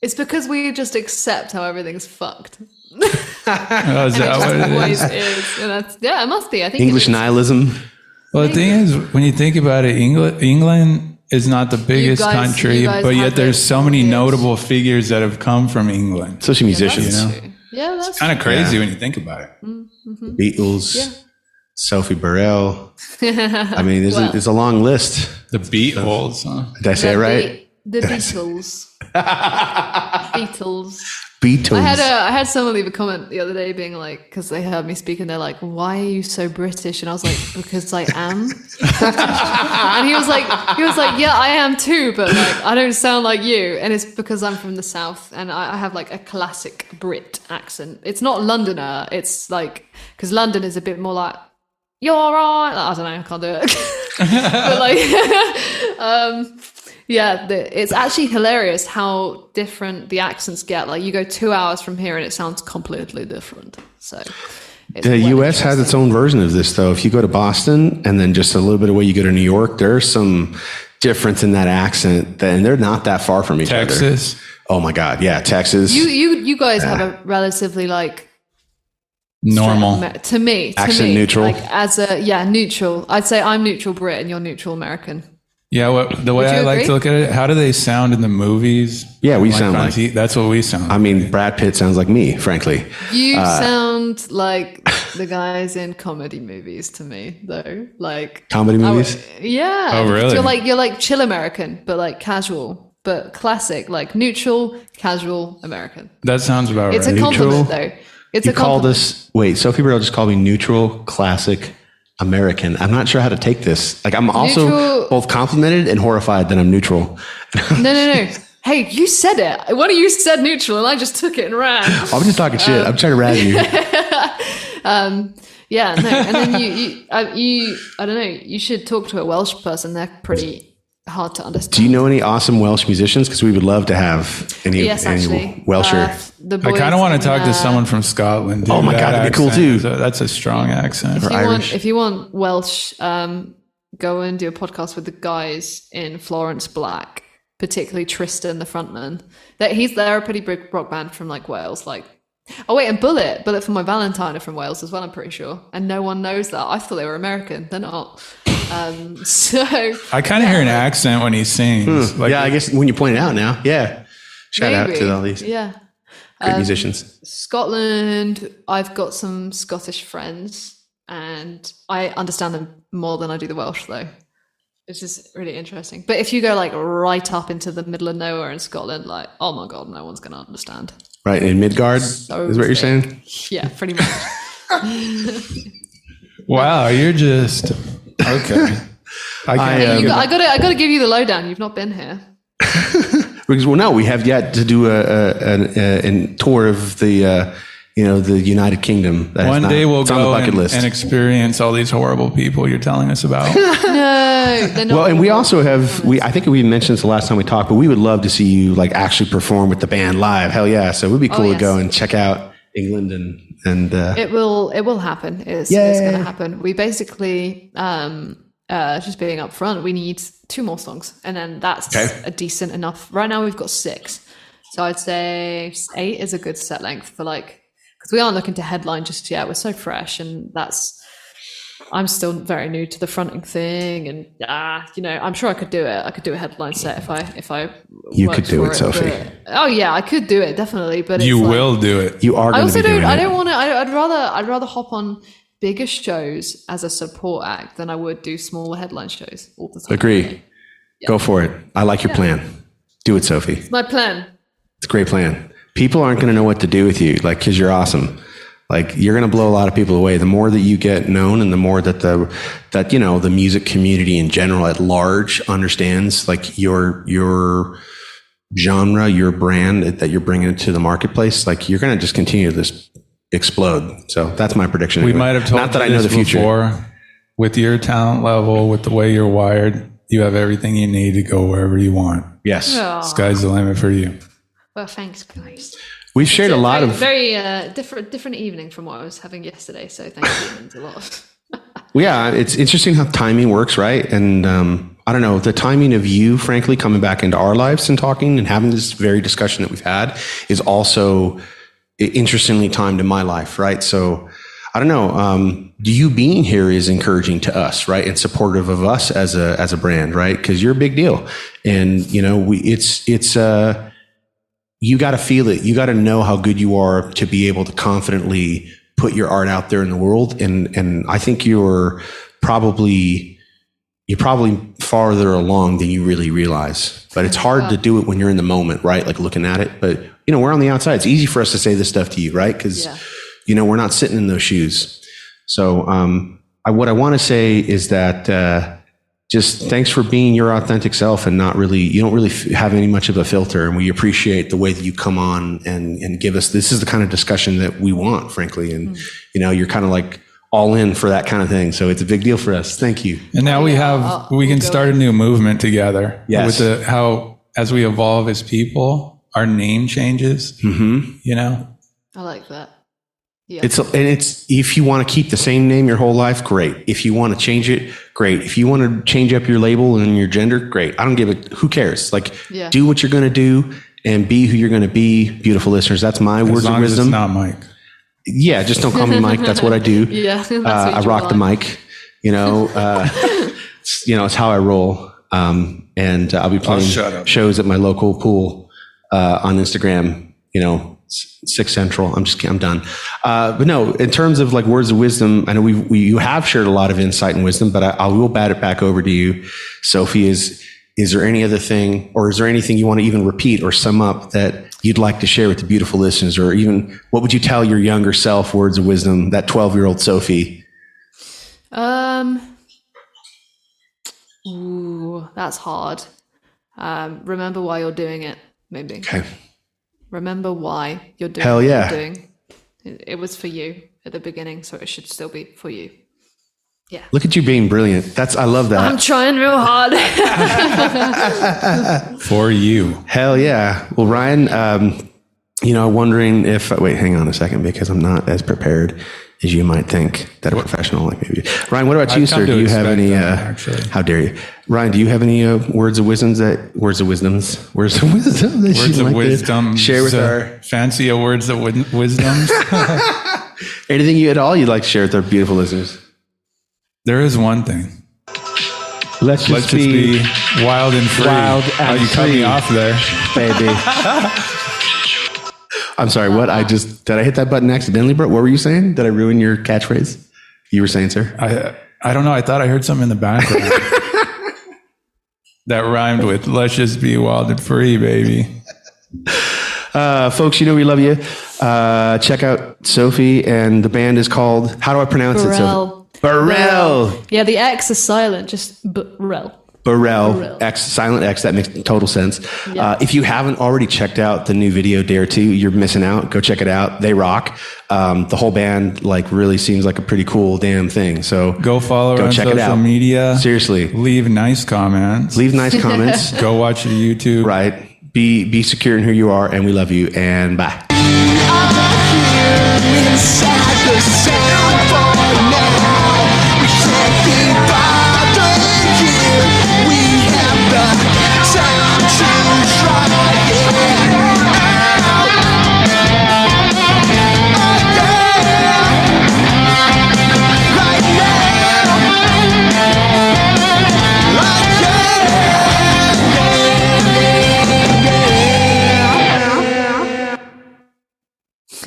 It's because we just accept how everything's fucked. Oh, is that It what it always is? is. And that's, yeah, it must be. I think English nihilism. Well, the thing is, when you think about it, England, England is not the biggest guys- country, but yet there's so many years. notable figures that have come from England. Especially musicians. That's know? True. Yeah, that's Kind of crazy when you think about it. Mm, mm-hmm. Beatles, Sophie Burrell. I mean, there's, Well. a, there's a long list. The Beatles, huh? Did I say it right? The, the Beatles. Beatles. Beatles. I had a I had someone leave a comment the other day being like, because they heard me speak and they're like, "Why are you so British?" And I was like, "Because I am." and he was like, he was like, "Yeah, I am too, but like I don't sound like you." And it's because I'm from the south and I, I have like a classic Brit accent. It's not Londoner. It's like because London is a bit more like. You're all right. I don't know. I can't do it. but like, um, yeah, the, it's actually hilarious how different the accents get. Like you go two hours from here and it sounds completely different. So it's The U.S. has its own version of this, though. If you go to Boston and then just a little bit away, you go to New York. There's some difference in that accent, and they're not that far from each other. Texas. Oh my God, yeah, Texas. You you you guys have a relatively like Normal. Amer- to me. To Accent me, neutral? Like as a yeah, neutral. I'd say I'm neutral Brit and you're neutral American. Yeah, what, the way Would you I like agree? to look at it, how do they sound in the movies? Yeah, we Like sound like- T- that's what we sound. I mean, Brad Pitt sounds like me, frankly. You Uh, sound like the guys in comedy movies to me, though. Like Comedy I movies? yeah. Oh, really? You're like you're like chill American, but like casual, but classic, like neutral, casual American. that sounds about It's right. It's a compliment, Neutral? though. It's You a called compliment. us, wait, Sophie Burrell just called me neutral, classic, American. I'm not sure how to take this. Like, I'm also Neutral- both complimented and horrified that I'm neutral. No, no, no. Hey, you said it. One of you said neutral, and I just took it and ran. I'm just talking shit. I'm trying to rag you. um, Yeah, no. And then you, you, uh, you, I don't know. You should talk to a Welsh person. They're pretty hard to understand. Do you know any awesome Welsh musicians? Because we would love to have any, Yes, any actually. Welsher. Uh, I kind of want to talk to uh, someone from Scotland. dude. Oh my That God, that'd be cool too. a- that's a strong accent. If you, Irish. want, if you want Welsh, um, go and do a podcast with the guys in Florence Black, particularly Tristan, the frontman. That he's they're a pretty big rock band from like Wales. Like, oh wait, and Bullet, Bullet for my Valentine are from Wales as well. I'm pretty sure, and no one knows that. I thought they were American. They're not. Um, so I kind of hear an accent when he sings. Like, Hmm. yeah, I guess when you point it out now, yeah. Shout out to all these Yeah. great musicians. Scotland, I've got some Scottish friends and I understand them more than I do the Welsh though. It's just really interesting. But if you go like right up into the middle of nowhere in Scotland, like, oh my god, no one's gonna understand. Right, in Midgard, So is what you're saying? Yeah, pretty much. wow, you're just okay. I I, can't. You got, I gotta I gotta give you the lowdown. You've not been here. Because well, no, we have yet to do a, a, an a, an tour of the uh, you know the United Kingdom. That is One not- day we'll it's on the go bucket and, list. and experience all these horrible people you're telling us about. No, not well, and we also have we. I think we mentioned this the last time we talked, but we would love to see you like actually perform with the band live. Hell yeah! So it would be cool to Oh, yes. go and check out England and and uh, It will. It will happen. It's, it's going to happen. We basically, um, uh, just being upfront, we need two more songs, and then that's Okay. a decent enough. Right now, we've got six, so I'd say eight is a good set length for like because we aren't looking to headline just yet. We're so fresh, and that's. I'm still very new to the fronting thing, and ah, you know, I'm sure I could do it. I could do a headline set if I if I. You could do for it, Sophie. but- oh yeah, I could do it definitely, but you it's like- will do it. you are I also be don't. I don't want to. I'd rather. I'd rather hop on bigger shows as a support act than I would do smaller headline shows all the time. Agree. Go for it. I like your plan. Do it, Sophie. My plan. It's a great plan. People aren't going to know what to do with you, like, because you're awesome. Like, you're going to blow a lot of people away. The more that you get known, and the more that the that you know the music community in general at large understands, like your your genre, your brand that you're bringing to the marketplace, like you're going to just continue to just explode. So that's my prediction. We anyway. might have told not that you I know the future. before. With your talent level, with the way you're wired, you have everything you need to go wherever you want. Yes, Oh, Sky's the limit for you. well, thanks, guys. We've shared a lot very, of very uh, different different evening from what I was having yesterday. So thank you means a lot. Yeah, it's interesting how timing works, right? And um, I don't know, the timing of you, frankly, coming back into our lives and talking and having this very discussion that we've had is also interestingly timed in my life, right? So I don't know. Um, you being here is encouraging to us, right, and supportive of us as a as a brand, right? Because you're a big deal, and you know, we it's it's uh, you got to feel it. You got to know how good you are to be able to confidently put your art out there in the world. And and I think you're probably you're probably farther along than you really realize. But it's hard to do it when you're in the moment, right? Like looking at it. But you know, we're on the outside. It's easy for us to say this stuff to you, right? Because Yeah. you know we're not sitting in those shoes. So um, I, what I want to say is that. Uh, just thanks for being your authentic self and not really you don't really have any much of a filter and we appreciate the way that you come on and and give us this is the kind of discussion that we want frankly and you know you're kind of like all in for that kind of thing so it's a big deal for us thank you And now we have I'll- we can start a new movement together. Yes. With the how as we evolve as people, our name changes. mm-hmm. You know, I like that. Yeah. it's and it's if you want to keep the same name your whole life great if you want to change it great if you want to change up your label and your gender great i don't give a who cares like Yeah. do what you're going to do and be who you're going to be beautiful listeners that's my as words of long as it's wisdom not Mike. yeah, just don't call me Mike. That's what I do. Yeah, Uh, I you rock the mic. You know, uh, it's, you know, it's how I roll. Um, and uh, I'll be playing shut up. shows at my local pool uh, on Instagram. You know, s- six central. I'm just, I'm done. Uh, but no, in terms of like words of wisdom, I know we, we you have shared a lot of insight and wisdom, but I, I will bat it back over to you, Sophie. Is is there any other thing, or is there anything you want to even repeat or sum up that you'd like to share with the beautiful listeners, or even what would you tell your younger self? Words of wisdom, that 12 year old Sophie. Um. Ooh, that's hard. Um, remember why you're doing it. Maybe Okay. Remember why you're doing. Hell what yeah. You're doing. It, it was for you at the beginning, so it should still be for you. Yeah. Look at you being brilliant. That's I love that. I'm trying real hard. For you. Hell yeah. Well, Ryan, um, you know, wondering if wait, hang on a second because I'm not as prepared as you might think that a professional like maybe. Ryan, what about you, I've sir? Do you have any? that, Uh, how dare you, Ryan? Do you have any uh, words of wisdoms that words of wisdoms, words of wisdom, that Words of like to wisdom. share with uh, our fancy words of wi- wisdoms. anything you at all you'd like to share with our beautiful listeners? there is one thing. Let's just, Let's just be wild and free. Wild oh, and you cut me off there. baby. I'm sorry. What I just did I hit that button accidentally, bro? What were you saying? Did I ruin your catchphrase? You were saying, sir. I I don't know. I thought I heard something in the background that rhymed with "Let's just be wild and free, baby." Uh, folks, you know we love you. Uh, check out Sophie, and the band is called. How do I pronounce it? Sophie? Burrell. Burrell. Yeah, the X is silent. Just Burrell. Burrell. Burrell. X, silent X. That makes total sense. Yeah. Uh, if you haven't already checked out the new video Dare to, you're missing out. Go check it out. They rock. Um, the whole band like really seems like a pretty cool damn thing. So Go follow her Go on check it social out. media. seriously, Leave nice comments. leave nice comments. Go watch the YouTube. right. Be be secure in who you are, and we love you. And bye.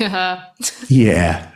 yeah. yeah. Yeah.